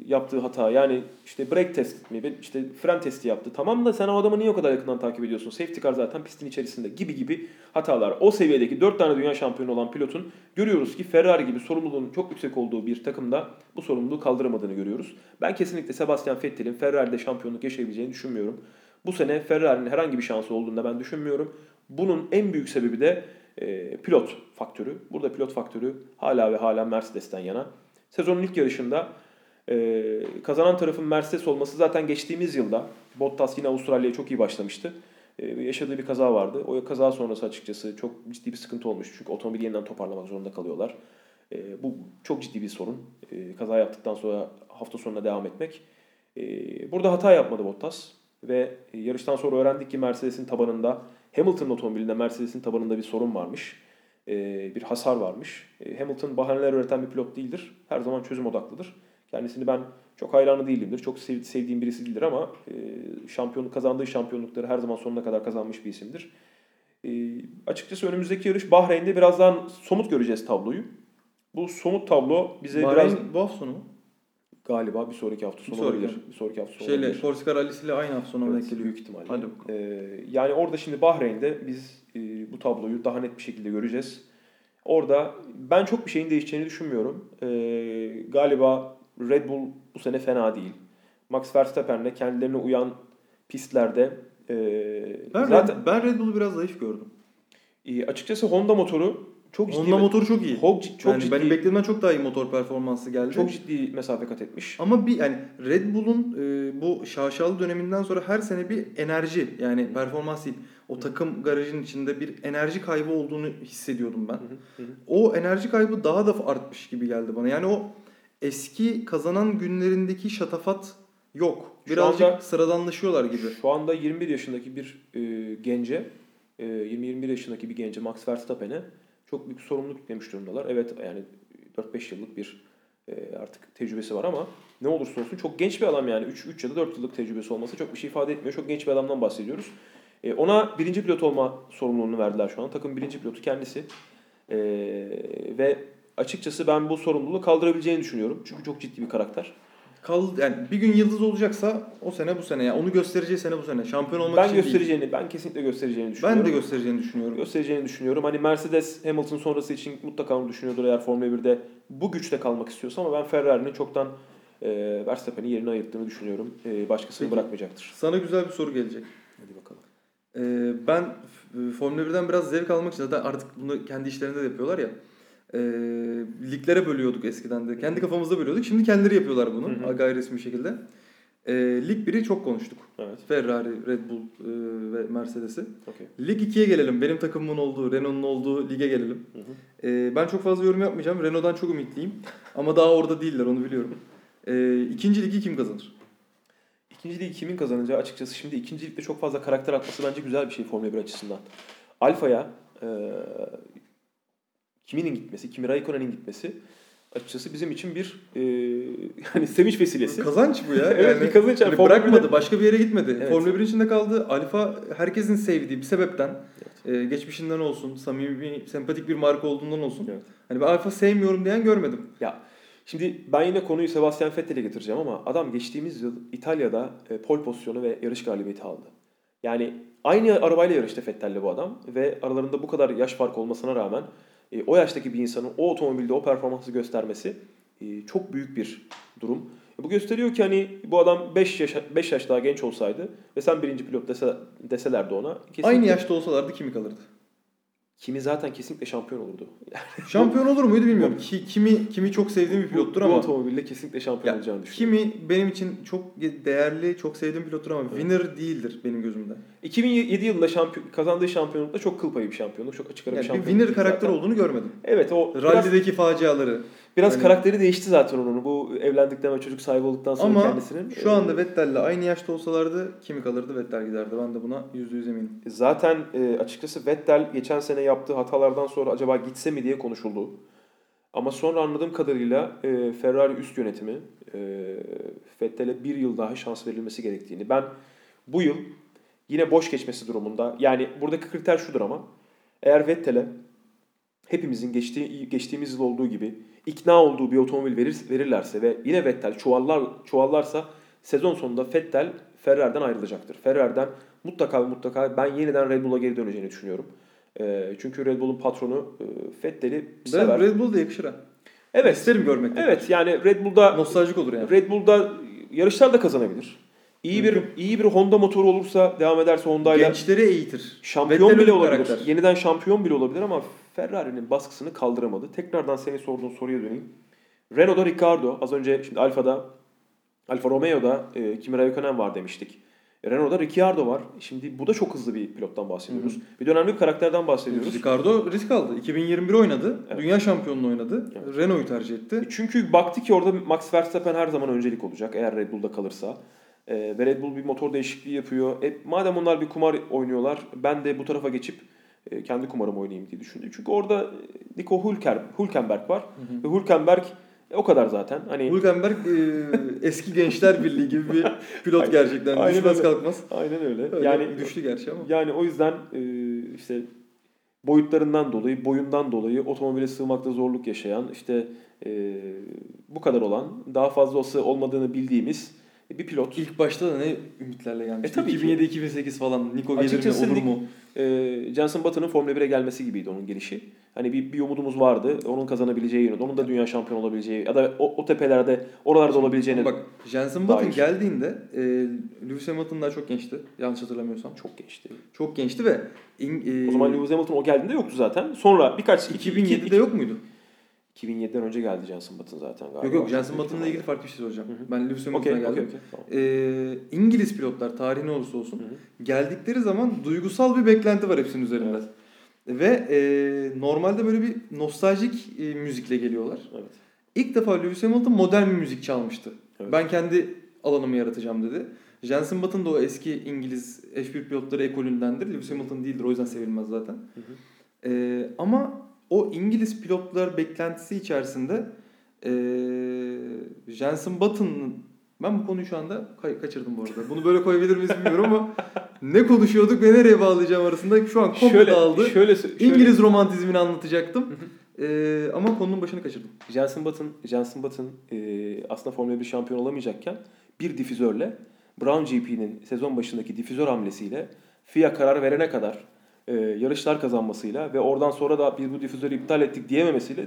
yaptığı hata yani işte brake test mi, işte fren testi yaptı. Tamam da sen o adamı niye o kadar yakından takip ediyorsun? Safety car zaten pistin içerisinde gibi gibi hatalar. O seviyedeki 4 tane dünya şampiyonu olan pilotun görüyoruz ki Ferrari gibi sorumluluğun çok yüksek olduğu bir takımda bu sorumluluğu kaldıramadığını görüyoruz. Ben kesinlikle Sebastian Vettel'in Ferrari'de şampiyonluk yaşayabileceğini düşünmüyorum. Bu sene Ferrari'nin herhangi bir şansı olduğunu da ben düşünmüyorum. Bunun en büyük sebebi de e, pilot faktörü. Burada pilot faktörü hala ve hala Mercedes'ten yana. Sezonun ilk yarışında e, kazanan tarafın Mercedes olması zaten geçtiğimiz yılda Bottas yine Avustralya'ya çok iyi başlamıştı. E, yaşadığı bir kaza vardı. O kaza sonrası açıkçası çok ciddi bir sıkıntı olmuş. Çünkü otomobili yeniden toparlamak zorunda kalıyorlar. E, bu çok ciddi bir sorun. E, kaza yaptıktan sonra hafta sonuna devam etmek. E, burada hata yapmadı Bottas. Ve yarıştan sonra öğrendik ki Mercedes'in tabanında, Hamilton'ın otomobilinde Mercedes'in tabanında bir sorun varmış. E, bir hasar varmış. E, Hamilton bahaneler üreten bir pilot değildir. Her zaman çözüm odaklıdır. Kendisini ben çok hayranı değilimdir. Çok sev- sevdiğim birisi değildir ama e, şampiyonluk kazandığı şampiyonlukları her zaman sonuna kadar kazanmış bir isimdir. E, açıkçası önümüzdeki yarış Bahreyn'de birazdan somut göreceğiz tabloyu. Bu somut tablo bize Bahreyn biraz bu hafta sonu mu? Galiba bir sonraki hafta sonu Bir sonraki. olabilir. Bir sonraki hafta sonu Şeyle olabilir. Corsica Rally'siyle aynı hafta sonu Evet, denk geliyor. büyük ihtimalle. Hadi bakalım. Ee, yani orada şimdi Bahreyn'de biz e, bu tabloyu daha net bir şekilde göreceğiz. Orada ben çok bir şeyin değişeceğini düşünmüyorum. Ee, galiba Red Bull bu sene fena değil. Max Verstappen'le kendilerine uyan pistlerde e, Ben, zaten Red, ben Red Bull'u biraz zayıf gördüm. e, açıkçası Honda motoru çok ciddi Honda motoru çok iyi. çok, çok yani ciddi benim beklediğimden çok daha iyi motor performansı geldi. çok ciddi mesafe kat etmiş. Ama bir yani Red Bull'un e, bu şaşalı döneminden sonra her sene bir enerji yani performans değil. O takım garajın içinde bir enerji kaybı olduğunu hissediyordum ben. O enerji kaybı daha da artmış gibi geldi bana. Yani o eski kazanan günlerindeki şatafat yok. Şu Birazcık anda- sıradanlaşıyorlar gibi. Şu anda 21 yaşındaki bir e, gence, e, 20-21 yaşındaki bir gence Max Verstappen'e çok büyük sorumluluk yüklemiş durumdalar. Evet yani 4-5 yıllık bir e, artık tecrübesi var ama ne olursa olsun çok genç bir adam yani 3, 3 ya da 4 yıllık tecrübesi olması çok bir şey ifade etmiyor. Çok genç bir adamdan bahsediyoruz. E, ona birinci pilot olma sorumluluğunu verdiler şu an. Takım birinci pilotu kendisi. E, ve açıkçası ben bu sorumluluğu kaldırabileceğini düşünüyorum. Çünkü çok ciddi bir karakter. Kal yani bir gün yıldız olacaksa o sene bu sene. Yani onu göstereceği sene bu sene. Şampiyon olmak ben için değil. göstereceğini, ben kesinlikle göstereceğini düşünüyorum. Ben de göstereceğini düşünüyorum. göstereceğini düşünüyorum. Hani Mercedes Hamilton sonrası için mutlaka onu düşünüyordur eğer Formula 1'de bu güçte kalmak istiyorsa ama ben Ferrari'nin çoktan e, Verstappen'i yerine ayırttığını düşünüyorum. E, başkasını Peki. bırakmayacaktır. Sana güzel bir soru gelecek. Hadi bakalım. Ee, ben f- Formula 1'den biraz zevk almak için zaten artık bunu kendi işlerinde de yapıyorlar ya. Ee, liglere bölüyorduk eskiden de. Kendi kafamızda bölüyorduk. Şimdi kendileri yapıyorlar bunu Hı hı. gayri resmi şekilde. Ee, Lig 1'i çok konuştuk. Evet. Ferrari, Red Bull e, ve Mercedes'i. Okey. Lig 2'ye gelelim. Benim takımımın olduğu, Renault'un olduğu lige gelelim. Hı hı. Ee, ben çok fazla yorum yapmayacağım. Renault'dan çok ümitliyim. Ama daha orada değiller onu biliyorum. Ee, ikinci ligi kim kazanır? İkinci lig kimin kazanacağı açıkçası şimdi ikinci ligde çok fazla karakter atması bence güzel bir şey Formula 1 açısından. Alfa'ya e, kiminin gitmesi, Kimi Raikkonen'in gitmesi açıkçası bizim için bir e, yani sevinç vesilesi. Kazanç bu ya. Evet, bir kazanç. Yani hani Formula bırakmadı. 1'de Başka bir yere gitmedi. Evet. Formula 1'in içinde kaldı. Alfa herkesin sevdiği bir sebepten e, geçmişinden olsun, samimi, sempatik bir marka olduğundan olsun. Evet. Hani ben Alfa sevmiyorum diyen görmedim. Ya şimdi ben yine konuyu Sebastian Vettel'e getireceğim ama adam geçtiğimiz yıl İtalya'da e, pol pozisyonu ve yarış galibiyeti aldı. Yani aynı arabayla yarıştı Vettel'le bu adam ve aralarında bu kadar yaş farkı olmasına rağmen e, o yaştaki bir insanın o otomobilde o performansı göstermesi e, çok büyük bir durum. E, bu gösteriyor ki hani bu adam 5 yaş 5 yaş daha genç olsaydı ve sen birinci pilot dese, deselerdi ona Aynı yaşta olsalardı kimi kalırdı? Kimi zaten kesinlikle şampiyon olurdu. Şampiyon olur muydu bilmiyorum. Ki, kimi kimi çok sevdiğim bir pilottur bu, bu ama otomobille kesinlikle şampiyon Ya, olacağını düşünüyorum. kimi benim için çok değerli, çok sevdiğim pilottur ama winner değildir benim gözümde. 2007 yılında şampiyon, kazandığı şampiyonlukta çok kıl payı bir şampiyonluk. Çok açık ara bir Yani bir şampiyonluk. winner değil karakter zaten. olduğunu görmedim. Evet o biraz, Rally'deki faciaları. Biraz hani- karakteri değişti zaten onun. Bu evlendikten ve çocuk sahibi olduktan sonra Ama kendisinin. şu anda Vettel'le aynı yaşta olsalardı kimi kalırdı? Vettel giderdi. Ben de buna %100 eminim. Zaten e, açıkçası Vettel geçen sene yaptığı hatalardan sonra acaba gitse mi diye konuşuldu. Ama sonra anladığım kadarıyla e, Ferrari üst yönetimi e, Vettel'e bir yıl daha şans verilmesi gerektiğini. Ben bu yıl yine boş geçmesi durumunda yani buradaki kriter şudur ama eğer Vettel'e hepimizin geçtiği, geçtiğimiz yıl olduğu gibi ikna olduğu bir otomobil verir, verirlerse ve yine Vettel çuvallar, çuvallarsa sezon sonunda Vettel Ferrari'den ayrılacaktır. Ferrari'den mutlaka mutlaka ben yeniden Red Bull'a geri döneceğini düşünüyorum. E, çünkü Red Bull'un patronu e, Vettel'i sever. Ben Red Bull da yakışır ha. Evet. İsterim görmek. Evet yani Red Bull'da Nostaljik olur yani. Red Bull'da yarışlar da kazanabilir. İyi bir Mümkün. iyi bir Honda motoru olursa devam ederse Honda'yla Gençleri eğitir. şampiyon Vettel bile bir olabilir. karakter. Yeniden şampiyon bile olabilir ama Ferrari'nin baskısını kaldıramadı. Tekrardan senin sorduğun soruya döneyim. Renault'da Ricardo, az önce şimdi Alfa'da Alfa Romeo'da e, Kimi Raikkonen var demiştik. E, Renault'da Ricciardo var. Şimdi bu da çok hızlı bir pilottan bahsediyoruz. Bir de önemli bir karakterden bahsediyoruz. Ricardo risk aldı. 2021 oynadı. Evet. Dünya şampiyonluğu oynadı. Evet. Renault'u tercih etti. Çünkü baktı ki orada Max Verstappen her zaman öncelik olacak eğer Red Bull'da kalırsa. Ee, ve Red Bull bir motor değişikliği yapıyor. E, madem onlar bir kumar oynuyorlar ben de bu tarafa geçip e, kendi kumarımı oynayayım diye düşündü. Çünkü orada e, Nico Hülker, Hülkenberg var. Ve Hülkenberg e, o kadar zaten. Hani Hülkenberg e, eski gençler birliği gibi bir pilot Aynen. gerçekten. Aynen Düşmez öyle. kalkmaz. aynen öyle. Öyle yani düştü gerçi ama. yani o yüzden e, işte boyutlarından dolayı, boyundan dolayı otomobile sığmakta zorluk yaşayan, işte e, bu kadar olan, daha fazlası olmadığını bildiğimiz bir pilot. İlk başta da ne ümitlerle gelmişti. E, tabii ki. 2007-2008 falan. Nico gelir mi olur mu? e, Jenson Button'ın Formula 1'e gelmesi gibiydi onun gelişi. Hani bir, bir umudumuz vardı. Onun kazanabileceği yönünde. Onun da dünya şampiyonu olabileceği ya da o, o tepelerde oralarda olabileceğini Bak Jenson Button dair. geldiğinde e, Lewis Hamilton daha çok gençti. Yanlış hatırlamıyorsam. çok geçti. Çok gençti ve in, e, O zaman Lewis Hamilton o geldiğinde yoktu zaten. Sonra birkaç 2007'de yok muydu? 2007'den önce geldi Jenson Button zaten galiba. Yok yok Jenson Button'la ilgili farklı bir şey soracağım. Hı hı. Ben Lewis Hamilton'a Okey, geldim. okey, okey. Tamam. Ee, İngiliz pilotlar tarihi ne olursa olsun Hı hı. geldikleri zaman duygusal bir beklenti var hepsinin üzerinde. Ve e, normalde böyle bir nostaljik e, müzikle geliyorlar. Evet. İlk defa Lewis Hamilton modern bir müzik çalmıştı. Evet. Ben kendi alanımı yaratacağım dedi. Jenson Button da o eski İngiliz F1 pilotları ekolündendir. Lewis Hamilton değildir o yüzden sevilmez zaten. Hı hı. Ee, ama o İngiliz pilotlar beklentisi içerisinde Ee, Jensen Button'ın ben bu konuyu şu anda kay- kaçırdım bu arada. Bunu böyle koyabilir miyiz bilmiyorum ama ne konuşuyorduk ve nereye bağlayacağım arasında şu an komple dağıldı. Şöyle, şöyle, İngiliz romantizmini anlatacaktım. Ee, ama konunun başını kaçırdım. Jensen Button, Jensen Button e, aslında Formula 1 şampiyon olamayacakken bir difüzörle Brown GP'nin sezon başındaki difüzör hamlesiyle FIA karar verene kadar e, yarışlar kazanmasıyla ve oradan sonra da biz bu difüzörü iptal ettik diyememesiyle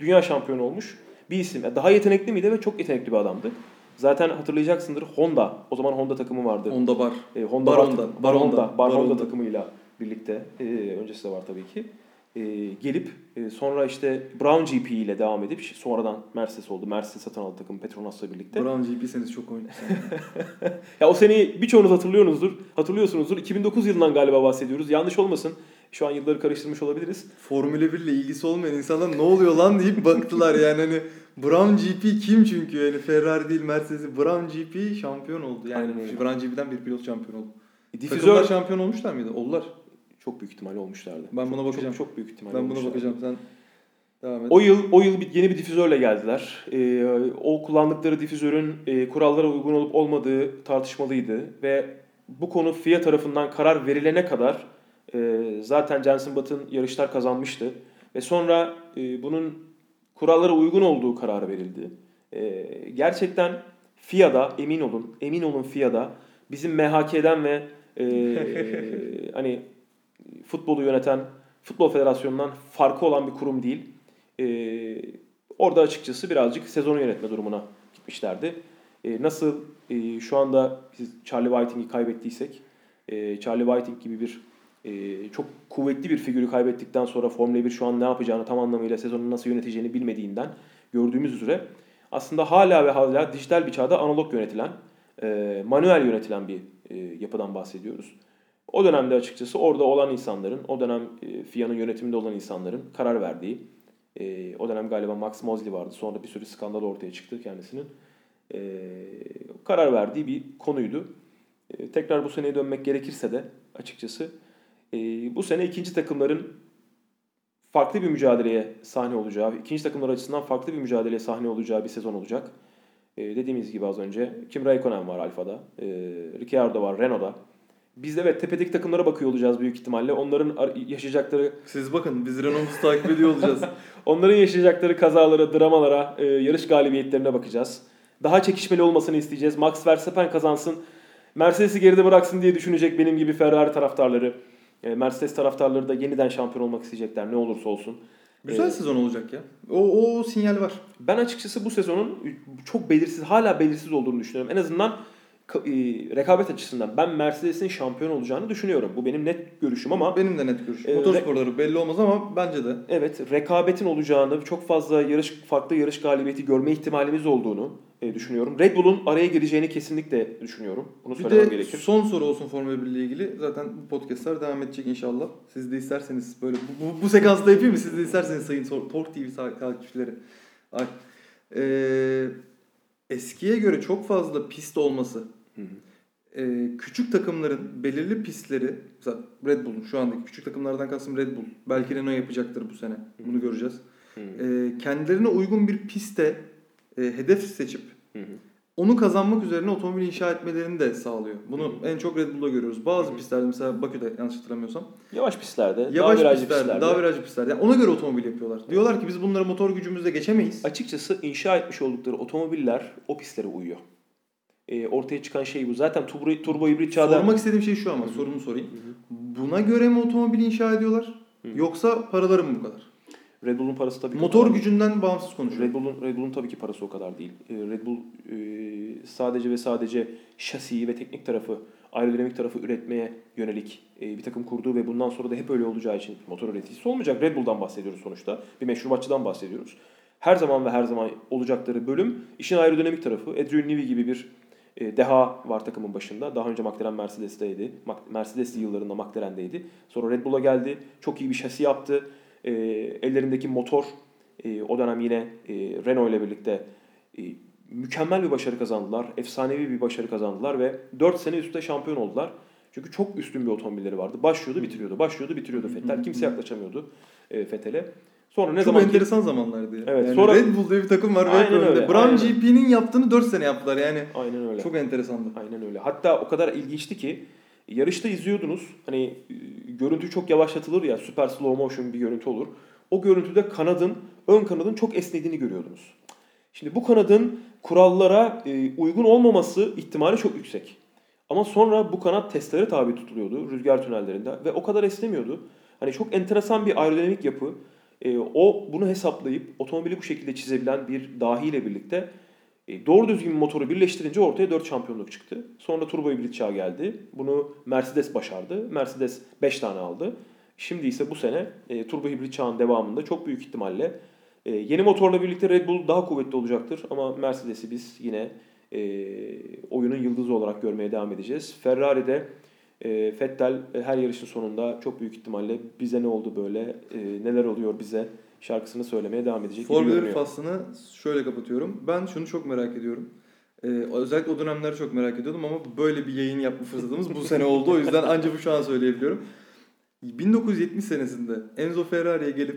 dünya şampiyonu olmuş bir isim. Yani Daha yetenekli miydi ve çok yetenekli bir adamdı. Zaten hatırlayacaksındır Honda, o zaman Honda takımı vardı. Onda bar. E, Honda Bar Bar, Honda, Bar, Bar Honda, Honda, Bar Bar Honda Honda. takımıyla birlikte, e, öncesi de var tabii ki. E, gelip e, sonra işte Brown GP ile devam edip sonradan Mercedes oldu. Mercedes satın aldı takım Petronas'la birlikte. Brown GP'seniz çok komik. Ya o seneyi birçoğunuz hatırlıyorsunuzdur. Hatırlıyorsunuzdur. 2009 yılından galiba bahsediyoruz. Yanlış olmasın. Şu an yılları karıştırmış olabiliriz. Formula 1 ile ilgisi olmayan insanlar ne oluyor lan deyip baktılar yani hani Brown GP kim çünkü yani Ferrari değil Mercedes Brown GP şampiyon oldu. Yani. Brown GP'den bir pilot şampiyon oldu. E, Takımlar Difüzör şampiyon olmuşlar mıydı? Oldular. Çok büyük ihtimalle olmuşlardı. Ben buna Çok- bakacağım. Çok, çok büyük ihtimalle Ben buna bakacağım sen devam et. O yıl o yıl bir, yeni bir difüzörle geldiler. Ee, o kullandıkları difüzörün e, kurallara uygun olup olmadığı tartışmalıydı ve bu konu FIA tarafından karar verilene kadar e, zaten Jenson Button yarışlar kazanmıştı ve sonra e, bunun kurallara uygun olduğu kararı verildi. E, gerçekten FIA'da emin olun, emin olun FIA'da bizim MHK'den ve e, hani futbolu yöneten Futbol Federasyonu'ndan farkı olan bir kurum değil. Ee, orada açıkçası birazcık sezonu yönetme durumuna gitmişlerdi. Ee, nasıl e, şu anda biz Charlie Whiting'i kaybettiysek, e, Charlie Whiting gibi bir e, çok kuvvetli bir figürü kaybettikten sonra Formula 1 şu an ne yapacağını tam anlamıyla sezonu nasıl yöneteceğini bilmediğinden gördüğümüz üzere aslında hala ve hala dijital bir çağda analog yönetilen, e, manuel yönetilen bir e, yapıdan bahsediyoruz. O dönemde açıkçası orada olan insanların, o dönem e, FIA'nın yönetiminde olan insanların karar verdiği, e, o dönem galiba Max Mosley vardı. Sonra bir sürü skandal ortaya çıktı kendisinin. E, karar verdiği bir konuydu. Tekrar bu seneye dönmek gerekirse de açıkçası bu sene ikinci takımların farklı bir mücadeleye sahne olacağı, ikinci takımlar açısından farklı bir mücadeleye sahne olacağı bir sezon olacak. Dediğimiz gibi az önce Kim Raikkonen var Alfa'da, e, Ricciardo var Renault'da. Biz de evet tepedeki takımlara bakıyor olacağız büyük ihtimalle. Onların ar- yaşayacakları Siz bakın biz Renault'u takip ediyor olacağız. onların yaşayacakları kazalara, dramalara, e, yarış galibiyetlerine bakacağız. Daha çekişmeli olmasını isteyeceğiz. Max Verstappen kazansın. Mercedes'i geride bıraksın diye düşünecek benim gibi Ferrari taraftarları. E, Mercedes taraftarları da yeniden şampiyon olmak isteyecekler ne olursa olsun. Güzel E, sezon olacak ya. O, o sinyal var. Ben açıkçası bu sezonun çok belirsiz, hala belirsiz olduğunu düşünüyorum. En azından rekabet açısından ben Mercedes'in şampiyon olacağını düşünüyorum. Bu benim net görüşüm ama Benim de net görüşüm. Ee, Motorsporları belli olmaz ama bence de. evet rekabetin olacağını, çok fazla yarış farklı yarış galibiyeti görme ihtimalimiz olduğunu e, düşünüyorum. Red Bull'un araya gireceğini kesinlikle düşünüyorum. Bunu Bir söylemem de gerekir. son soru olsun Formula 1 ile ilgili. Zaten bu podcastlar devam edecek inşallah. Siz de isterseniz böyle bu, bu, bu sekansta yapayım mı? Siz de isterseniz sayın Talk TV takipçileri. Ay. Ee, eskiye göre çok fazla pist olması. Hı hı. ee, küçük takımların belirli pistleri mesela Red Bull'un şu andaki küçük takımlardan kastım Red Bull. Belki Renault yapacaktır bu sene. Bunu göreceğiz. Hı hı. Ee, kendilerine uygun bir piste e, hedef seçip Hı hı. onu kazanmak üzerine otomobil inşa etmelerini de sağlıyor. Bunu Hı en çok Red Bull'da görüyoruz. Bazı Hı hı. pistlerde mesela Bakü'de yanlış hatırlamıyorsam. Yavaş pistlerde, Yavaş daha virajlı pistlerde, pistlerde. daha virajlı pistlerde. Yani ona göre otomobil yapıyorlar. Diyorlar ki biz bunları motor gücümüzle geçemeyiz. Açıkçası inşa etmiş oldukları otomobiller o pistlere uyuyor. E, ortaya çıkan şey bu. Zaten turbo, turbo hibrit çağda... Sormak istediğim şey şu ama Hı hı. sorumu sorayım. Hı hı. Buna göre mi otomobil inşa ediyorlar? Hı. Yoksa paraları mı bu kadar? Red Bull'un parası tabii Motor kadar. gücünden bağımsız konuşuyorum. Red Bull'un Red Bull'un tabii ki parası o kadar değil. Ee, Red Bull e, sadece ve sadece şasiyi ve teknik tarafı, aerodinamik tarafı üretmeye yönelik e, bir takım kurduğu ve bundan sonra da hep öyle olacağı için motor üreticisi olmayacak. Red Bull'dan bahsediyoruz sonuçta. Bir meşrubatçıdan bahsediyoruz. Her zaman ve her zaman olacakları bölüm işin aerodinamik tarafı. Adrian Newey gibi bir e, deha var takımın başında. Daha önce McLaren Mercedes'teydi. Mercedes'li yıllarında McLaren'deydi. Sonra Red Bull'a geldi. Çok iyi bir şasi yaptı. E, ellerindeki motor e, o dönem yine e, Renault ile birlikte mükemmel bir başarı kazandılar. Efsanevi bir başarı kazandılar ve 4 sene üstte şampiyon oldular. Çünkü çok üstün bir otomobilleri vardı. Başlıyordu, bitiriyordu. Başlıyordu, bitiriyordu Vettel. Kimse yaklaşamıyordu e, Vettel'e. Sonra ne Çok zaman enteresan zamanlardı ya. Evet, Yani sonra- Red Bull diye bir takım var ve Aynen önde. öyle, Brown. GP'nin yaptığını 4 sene yaptılar yani. Aynen öyle. Çok enteresandı. Aynen öyle. Hatta o kadar ilginçti ki yarışta izliyordunuz. Hani e, görüntü çok yavaşlatılır ya süper slow motion bir görüntü olur. O görüntüde kanadın, ön kanadın çok esnediğini görüyordunuz. Şimdi bu kanadın kurallara e, uygun olmaması ihtimali çok yüksek. Ama sonra bu kanat testlere tabi tutuluyordu rüzgar tünellerinde ve o kadar esnemiyordu. Hani çok enteresan bir aerodinamik yapı. E, o bunu hesaplayıp otomobili bu şekilde çizebilen bir dahiyle birlikte e, doğru düzgün bir motoru birleştirince ortaya 4 şampiyonluk çıktı. Sonra turbo hibrit çağ geldi. Bunu Mercedes başardı. Mercedes 5 tane aldı. Şimdi ise bu sene e, turbo hibrit çağın devamında çok büyük ihtimalle e, yeni motorla birlikte Red Bull daha kuvvetli olacaktır. Ama Mercedes'i biz yine e, oyunun yıldızı olarak görmeye devam edeceğiz. Ferrari'de e, Vettel e, her yarışın sonunda çok büyük ihtimalle bize ne oldu böyle, e, neler oluyor bize şarkısını söylemeye devam edecek Formula 1 görünüyor. faslını şöyle kapatıyorum. Ben şunu çok merak ediyorum. Ee, özellikle o dönemleri çok merak ediyordum ama böyle bir yayın yapma fırsatımız bu sene oldu. O yüzden ancak bu şu an söyleyebiliyorum. 1970 senesinde Enzo Ferrari'ye gelip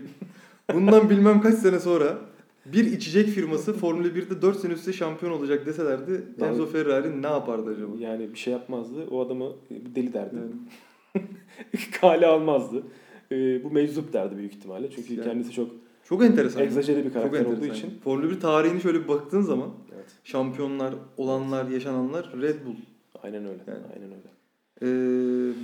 bundan bilmem kaç sene sonra bir içecek firması Formula 1'de 4 sene üstte şampiyon olacak deselerdi Abi- Enzo Ferrari ne yapardı acaba? Yani bir şey yapmazdı. O adamı deli derdi. Yani Kale almazdı. E, bu meczup derdi büyük ihtimalle. Çünkü Yani- kendisi çok çok enteresan. egzajere bir Çok karakter olduğu enteresan. için. Formula 1 tarihini şöyle bir baktığın zaman Evet. şampiyonlar, olanlar, yaşananlar Red Bull. Aynen öyle. Yani. Aynen öyle. Ee,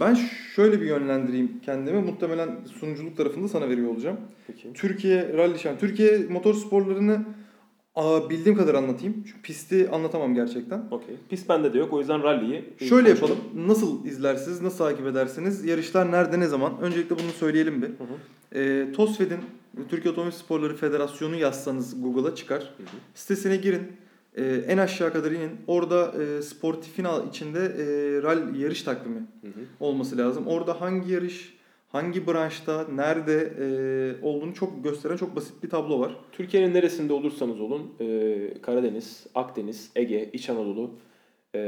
ben şöyle bir yönlendireyim kendimi. Muhtemelen sunuculuk tarafında sana veriyor olacağım. Peki. Türkiye Rally Şampiyonu. Türkiye motor sporlarını aa, bildiğim kadar anlatayım. Çünkü pisti anlatamam gerçekten. Okey. Pist bende de yok. O yüzden rally'yi e, Şöyle konuşalım. yapalım. Nasıl izlersiniz, nasıl takip edersiniz? Yarışlar nerede, ne zaman? Öncelikle bunu söyleyelim bir. Hı hı. Ee, TOSFED'in Türkiye Otomobil Sporları Federasyonu yazsanız Google'a çıkar. Hı hı. Sitesine girin. Ee, en aşağı kadar inin. Orada e, sportifin al- içinde e, rally yarış takvimi Hı hı. olması lazım. Orada hangi yarış, hangi branşta, nerede e, olduğunu çok gösteren çok basit bir tablo var. Türkiye'nin neresinde olursanız olun e, Karadeniz, Akdeniz, Ege, İç Anadolu e,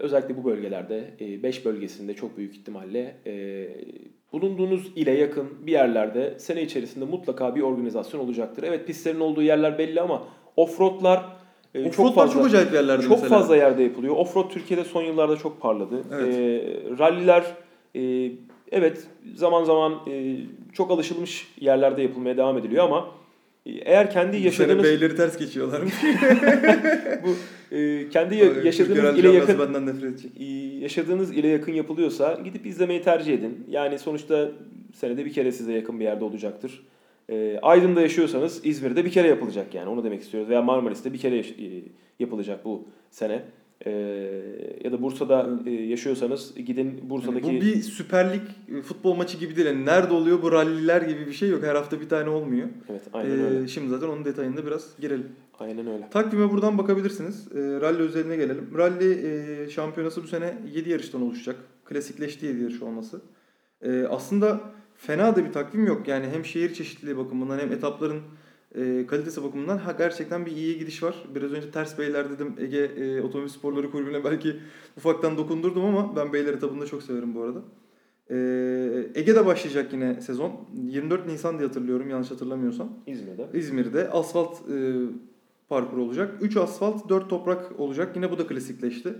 özellikle bu bölgelerde 5 bölgesinde çok büyük ihtimalle e, bulunduğunuz ile yakın bir yerlerde sene içerisinde mutlaka bir organizasyon olacaktır. Evet pistlerin olduğu yerler belli ama offroadlar e, çok fazla çok acayip yerlerde çok mesela. fazla yerde yapılıyor. Offroad Türkiye'de son yıllarda çok parladı. Evet. E, ralliler e, evet zaman zaman e, çok alışılmış yerlerde yapılmaya devam ediliyor ama e, eğer kendi Bu yaşadığınız beyleri ters geçiyorlarmış. bu e, kendi ya- yaşadığınız ile yakın benden nefret edecek. e, yaşadığınız ile yakın yapılıyorsa gidip izlemeyi tercih edin. Yani sonuçta senede bir kere size yakın bir yerde olacaktır. E, Aydın'da yaşıyorsanız İzmir'de bir kere yapılacak yani onu demek istiyoruz. Veya Marmaris'te bir kere yaş- e, yapılacak bu sene. E, ya da Bursa'da e, yaşıyorsanız gidin Bursa'daki Yani bu bir Süper Lig e, futbol maçı gibi değil. Yani nerede oluyor bu ralliler gibi bir şey yok. Her hafta bir tane olmuyor. Evet, aynen Ee, öyle. Şimdi zaten onun detayında biraz girelim. Aynen öyle. Takvime buradan bakabilirsiniz. E, rally özeline gelelim. Rally e, şampiyonası bu sene 7 yarıştan oluşacak. Klasikleşti 7 yarış olması. E, aslında fena da bir takvim yok. Yani hem şehir çeşitliliği bakımından hem etapların e, kalitesi bakımından ha, gerçekten bir iyi gidiş var. Biraz önce Ters Beyler dedim Ege e, Otomobil Sporları Kulübü'ne belki ufaktan dokundurdum ama ben Beyler etabını da çok severim bu arada. E, Ege'de başlayacak yine sezon. 24 Nisan diye hatırlıyorum yanlış hatırlamıyorsam. İzmir'de. İzmir'de asfalt e, parkur olacak. 3 asfalt, 4 toprak olacak. Yine bu da klasikleşti.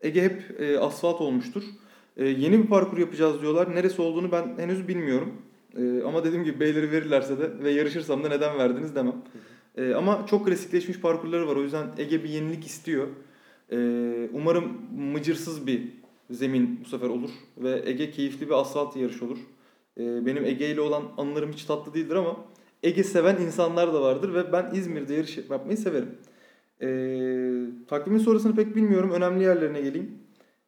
Ege hep e, asfalt olmuştur. E, yeni bir parkur yapacağız diyorlar. Neresi olduğunu ben henüz bilmiyorum. E, ama dediğim gibi beyleri verirlerse de ve yarışırsam da neden verdiniz demem. E, ama çok klasikleşmiş parkurları var. O yüzden Ege bir yenilik istiyor. E, umarım mıcırsız bir zemin bu sefer olur. Ve Ege keyifli bir asfalt yarış olur. E, benim Ege ile olan anılarım hiç tatlı değildir ama Ege seven insanlar da vardır ve ben İzmir'de yarış yapmayı severim. Ee, takvimin sonrasını pek bilmiyorum. Önemli yerlerine geleyim.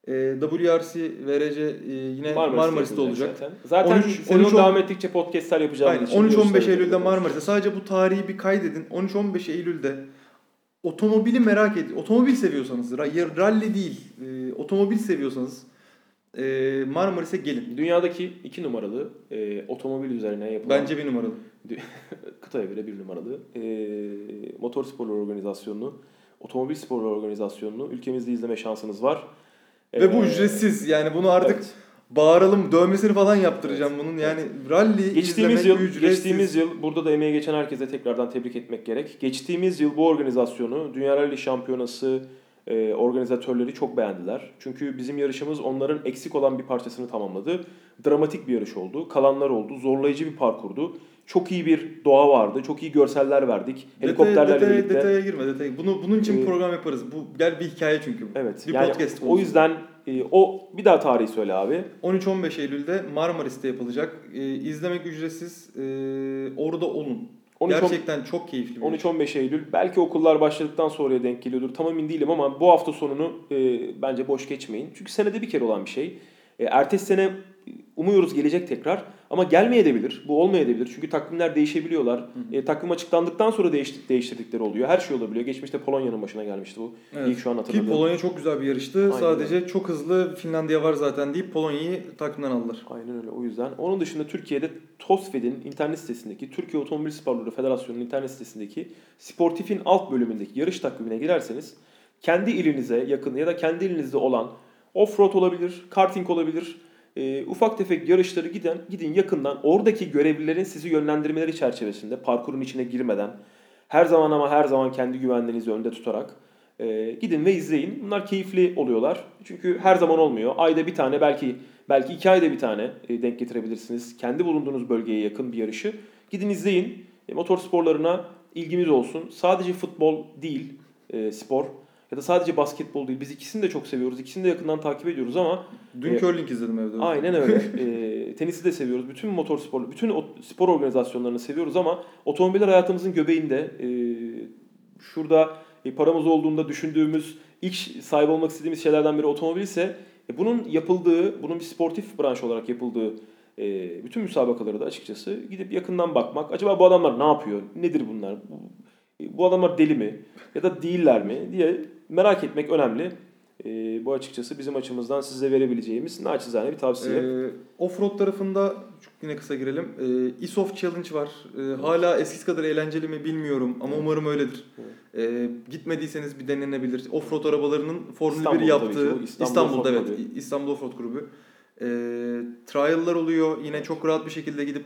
WRC, VRC e, yine Marmaris'te, olacak. Zaten, zaten 13 sezon 13 devam ettikçe podcastler yapacağımız Aynen. için. 13-15 görüşler Eylül'de. Marmaris'te. Sadece bu tarihi bir kaydedin. 13-15 Eylül'de otomobili merak edin. Otomobil seviyorsanız, ra- rally değil, e, otomobil seviyorsanız e, Marmaris'e gelin. Dünyadaki iki numaralı e, otomobil üzerine yapılan Bence bir numaralı. kıtaya göre bir numaralı e, motor sporları organizasyonunu, otomobil sporları organizasyonunu ülkemizde izleme şansınız var. Ve bu ücretsiz. Yani bunu artık evet. bağıralım dövmesini falan yaptıracağım bunun. Yani rally Geçtiğimiz yıl, ücretsiz. geçtiğimiz yıl burada da emeği geçen herkese tekrardan tebrik etmek gerek. Geçtiğimiz yıl bu organizasyonu Dünya Rally Şampiyonası e, organizatörleri çok beğendiler. Çünkü bizim yarışımız onların eksik olan bir parçasını tamamladı. Dramatik bir yarış oldu. Kalanlar oldu. Zorlayıcı bir parkurdu. Çok iyi bir doğa vardı. Çok iyi görseller verdik. Helikopterlerle detaya, detaya, birlikte. detaya girme detaya. Bunu bunun için Ee, program yaparız. Bu gel bir hikaye çünkü bu. Evet. Bir yani podcast o konusu. yüzden e, o bir daha tarihi söyle abi. 13-15 Eylül'de Marmaris'te yapılacak. Ee, izlemek ücretsiz. Ee, orada olun. 13 Gerçekten çok keyifli bir 13-15 Eylül. Belki okullar başladıktan sonraya denk geliyordur. Tam emin değilim ama bu hafta sonunu e, bence boş geçmeyin. Çünkü senede bir kere olan bir şey. E, ertesi sene umuyoruz gelecek tekrar. Ama gelmeyebilir. Bu olmayabilir. Çünkü takvimler değişebiliyorlar. E, takvim açıklandıktan sonra değiştir, değiştirdikleri oluyor. Her şey olabiliyor. Geçmişte Polonya'nın başına gelmişti bu. Evet. İlk şu an Ki hatırladığım. Polonya çok güzel bir yarıştı. Aynen Sadece çok hızlı Finlandiya var zaten deyip Polonya'yı takımdan aldılar. Aynen öyle o yüzden. Onun dışında Türkiye'de TOSFED'in internet sitesindeki, Türkiye Otomobil Sporları Federasyonu'nun internet sitesindeki Sportif'in alt bölümündeki yarış takvimine girerseniz kendi ilinize yakın ya da kendi ilinizde olan offroad olabilir, karting olabilir, e, ufak tefek yarışları giden gidin yakından oradaki görevlilerin sizi yönlendirmeleri çerçevesinde parkurun içine girmeden her zaman ama her zaman kendi güvenliğinizi önde tutarak e, gidin ve izleyin. Bunlar keyifli oluyorlar. Çünkü her zaman olmuyor. Ayda bir tane belki belki iki ayda bir tane e, denk getirebilirsiniz. Kendi bulunduğunuz bölgeye yakın bir yarışı. Gidin izleyin. E, motor sporlarına ilgimiz olsun. Sadece futbol değil e, spor ya da sadece basketbol değil. Biz ikisini de çok seviyoruz. İkisini de yakından takip ediyoruz ama Dün Ee, curling izledim evde. Aynen öyle. e, tenisi de seviyoruz. Bütün motor sporları, bütün o- spor organizasyonlarını seviyoruz ama otomobiller hayatımızın göbeğinde. E, şurada e, paramız olduğunda düşündüğümüz, ilk sahip olmak istediğimiz şeylerden biri otomobil ise e, bunun yapıldığı, bunun bir sportif branş olarak yapıldığı e, bütün müsabakaları da açıkçası gidip yakından bakmak. Acaba bu adamlar ne yapıyor? Nedir bunlar? Bu, e, bu adamlar deli mi? Ya da değiller mi? diye merak etmek önemli. E, bu açıkçası bizim açımızdan size verebileceğimiz naçizane bir tavsiye. Ee, Offroad tarafında yine kısa girelim. Ee, ISOF Challenge var. Ee, hala eskisi kadar eğlenceli mi bilmiyorum ama umarım öyledir. Ee, gitmediyseniz bir denenebilir. Offroad arabalarının Formül 1 İstanbul'da tabii yaptığı ki bu, İstanbul İstanbul'da evet Kulübü. İstanbul Offroad Grubu. Ee, trial'lar oluyor. Yine çok rahat bir şekilde gidip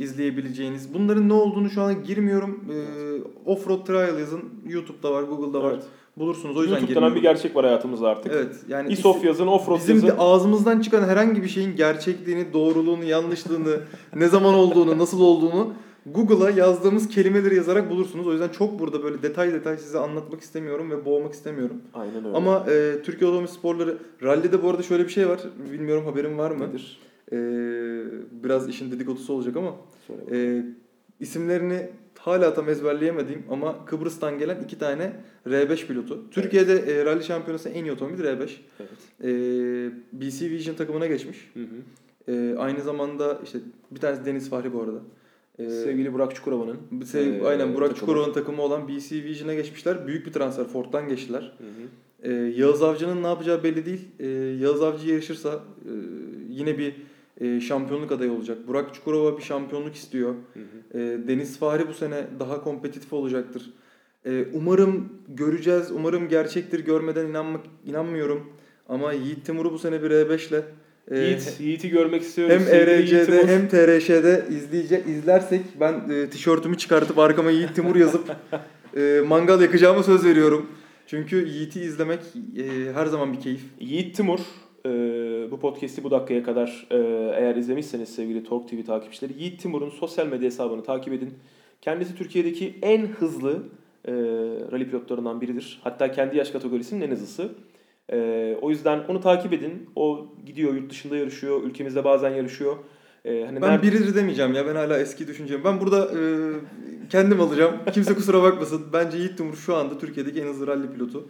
izleyebileceğiniz. Bunların ne olduğunu şu an girmiyorum. Ee, Offroad Trial yazın. YouTube'da var, Google'da var. Evet. Bulursunuz. O yüzden YouTube denen bir girmiyorum. gerçek var hayatımızda artık. Evet. Yani İSOF yazın, offroad Bizim yazın. de ağzımızdan çıkan herhangi bir şeyin gerçekliğini, doğruluğunu, yanlışlığını, ne zaman olduğunu, nasıl olduğunu Google'a yazdığımız kelimeleri yazarak bulursunuz. O yüzden çok burada böyle detay detay size anlatmak istemiyorum ve boğmak istemiyorum. Aynen öyle. Ama e, Türkiye Otomobil Sporları, rallide bu arada şöyle bir şey var. Bilmiyorum haberin var mı? Nedir? E, biraz işin dedikodusu olacak ama e, isimlerini hala tam ezberleyemediğim ama Kıbrıs'tan gelen iki tane R5 pilotu. Türkiye'de e, rally şampiyonası en iyi otomobil R5. Evet. E, BC Vision takımına geçmiş. Hı hı. E, aynı zamanda işte bir tanesi Deniz Fahri bu arada. E, Sevgili Burak Çukurova'nın. sev- e, aynen Burak takımı. Çukurova'nın takımı olan BC Vision'a geçmişler. Büyük bir transfer. Ford'dan geçtiler. Hı hı. E, Yağız Avcı'nın ne yapacağı belli değil. E, Yağız Avcı yarışırsa e, yine bir e, şampiyonluk adayı olacak. Burak Çukurova bir şampiyonluk istiyor. Hı hı. E, Deniz Fahri bu sene daha kompetitif olacaktır. E, umarım göreceğiz. Umarım gerçektir. Görmeden inanmak inanmıyorum. Ama Yiğit Timur'u bu sene bir E5 ile e, Yiğit, Yiğit'i görmek istiyoruz. hem ERC'de hem TRŞ'de izleyece izlersek ben e, tişörtümü çıkartıp arkama Yiğit Timur yazıp e, mangal yakacağıma söz veriyorum. Çünkü Yiğit'i izlemek e, her zaman bir keyif. Yiğit Timur e, bu podcast'i bu dakikaya kadar e, eğer izlemişseniz sevgili Talk TV takipçileri Yiğit Timur'un sosyal medya hesabını takip edin. Kendisi Türkiye'deki en hızlı e, rally pilotlarından biridir. Hatta kendi yaş kategorisinin en hızlısı. E, o yüzden onu takip edin. O gidiyor yurt dışında yarışıyor, ülkemizde bazen yarışıyor. E, hani Ben nerede- biridir demeyeceğim ya ben hala eski düşüncem. Ben burada e, kendim alacağım. Kimse kusura bakmasın. Bence Yiğit Timur şu anda Türkiye'deki en hızlı rally pilotu.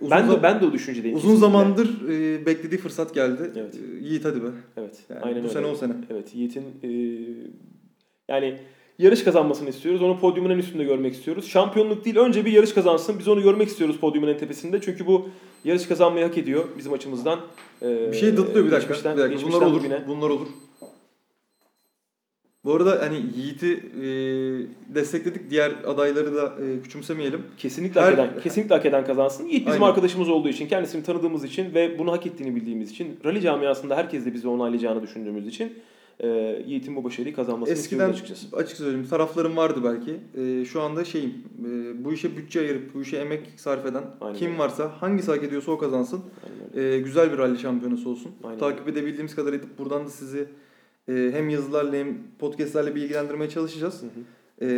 Uzun ben de ben de o düşüncedeyim. Uzun kesinlikle. zamandır e, beklediği fırsat geldi. Evet. E, Yiğit hadi be. Evet. Yani aynen bu öyle. sene o sene. Evet Yiğit'in e, yani yarış kazanmasını istiyoruz. Onu podyumun en üstünde görmek istiyoruz. Şampiyonluk değil önce bir yarış kazansın. Biz onu görmek istiyoruz podyumun en tepesinde. Çünkü bu yarış kazanmayı hak ediyor bizim açımızdan. E, Bir şey dıtlıyor bir dakika. Bir dakika. Bunlar olur. bugüne. Bunlar olur. Bu arada hani Yiğit'i e, destekledik. Diğer adayları da e, küçümsemeyelim. Kesinlikle Her- hak eden, kesinlikle hak eden kazansın. Yiğit bizim Aynen. arkadaşımız olduğu için, kendisini tanıdığımız için ve bunu hak ettiğini bildiğimiz için, rally camiasında herkes de bizi onaylayacağını düşündüğümüz için e, Yiğit'in bu başarıyı kazanmasını Eskiden açıkçası. açık söyleyeyim taraflarım vardı belki. E, şu anda şeyim e, bu işe bütçe ayırıp bu işe emek sarf eden Aynen kim öyle. varsa hangisi hak ediyorsa o kazansın. E, güzel bir rally şampiyonası olsun. Aynen Takip edebildiğimiz kadar edip buradan da sizi e, hem yazılarla hem podcastlerle bilgilendirmeye çalışacağız. Hı hı. E,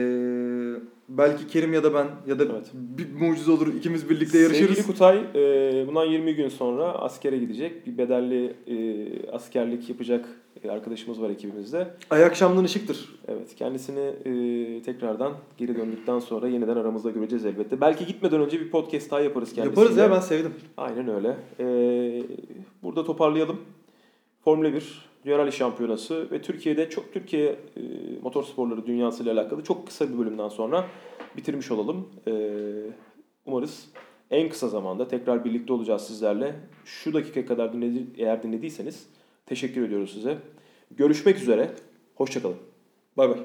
belki Kerim ya da ben ya da Evet. bir mucize olur ikimiz birlikte yarışırız. Sevgili Kutay e, bundan 20 gün sonra askere gidecek. Bir bedelli e, askerlik yapacak e, arkadaşımız var ekibimizde. Ay akşamdan ışıktır. Evet kendisini e, tekrardan geri döndükten sonra yeniden aramızda göreceğiz elbette. Belki gitmeden önce bir podcast daha yaparız kendisiyle. Yaparız ya ben sevdim. Aynen öyle. E, burada toparlayalım. Formula 1 Dünya Rally Şampiyonası ve Türkiye'de çok Türkiye e, motorsporları dünyasıyla alakalı çok kısa bir bölümden sonra bitirmiş olalım. E, umarız en kısa zamanda tekrar birlikte olacağız sizlerle. Şu dakika kadar dinledi, eğer dinlediyseniz teşekkür ediyoruz size. Görüşmek üzere. Hoşçakalın. Bay bay.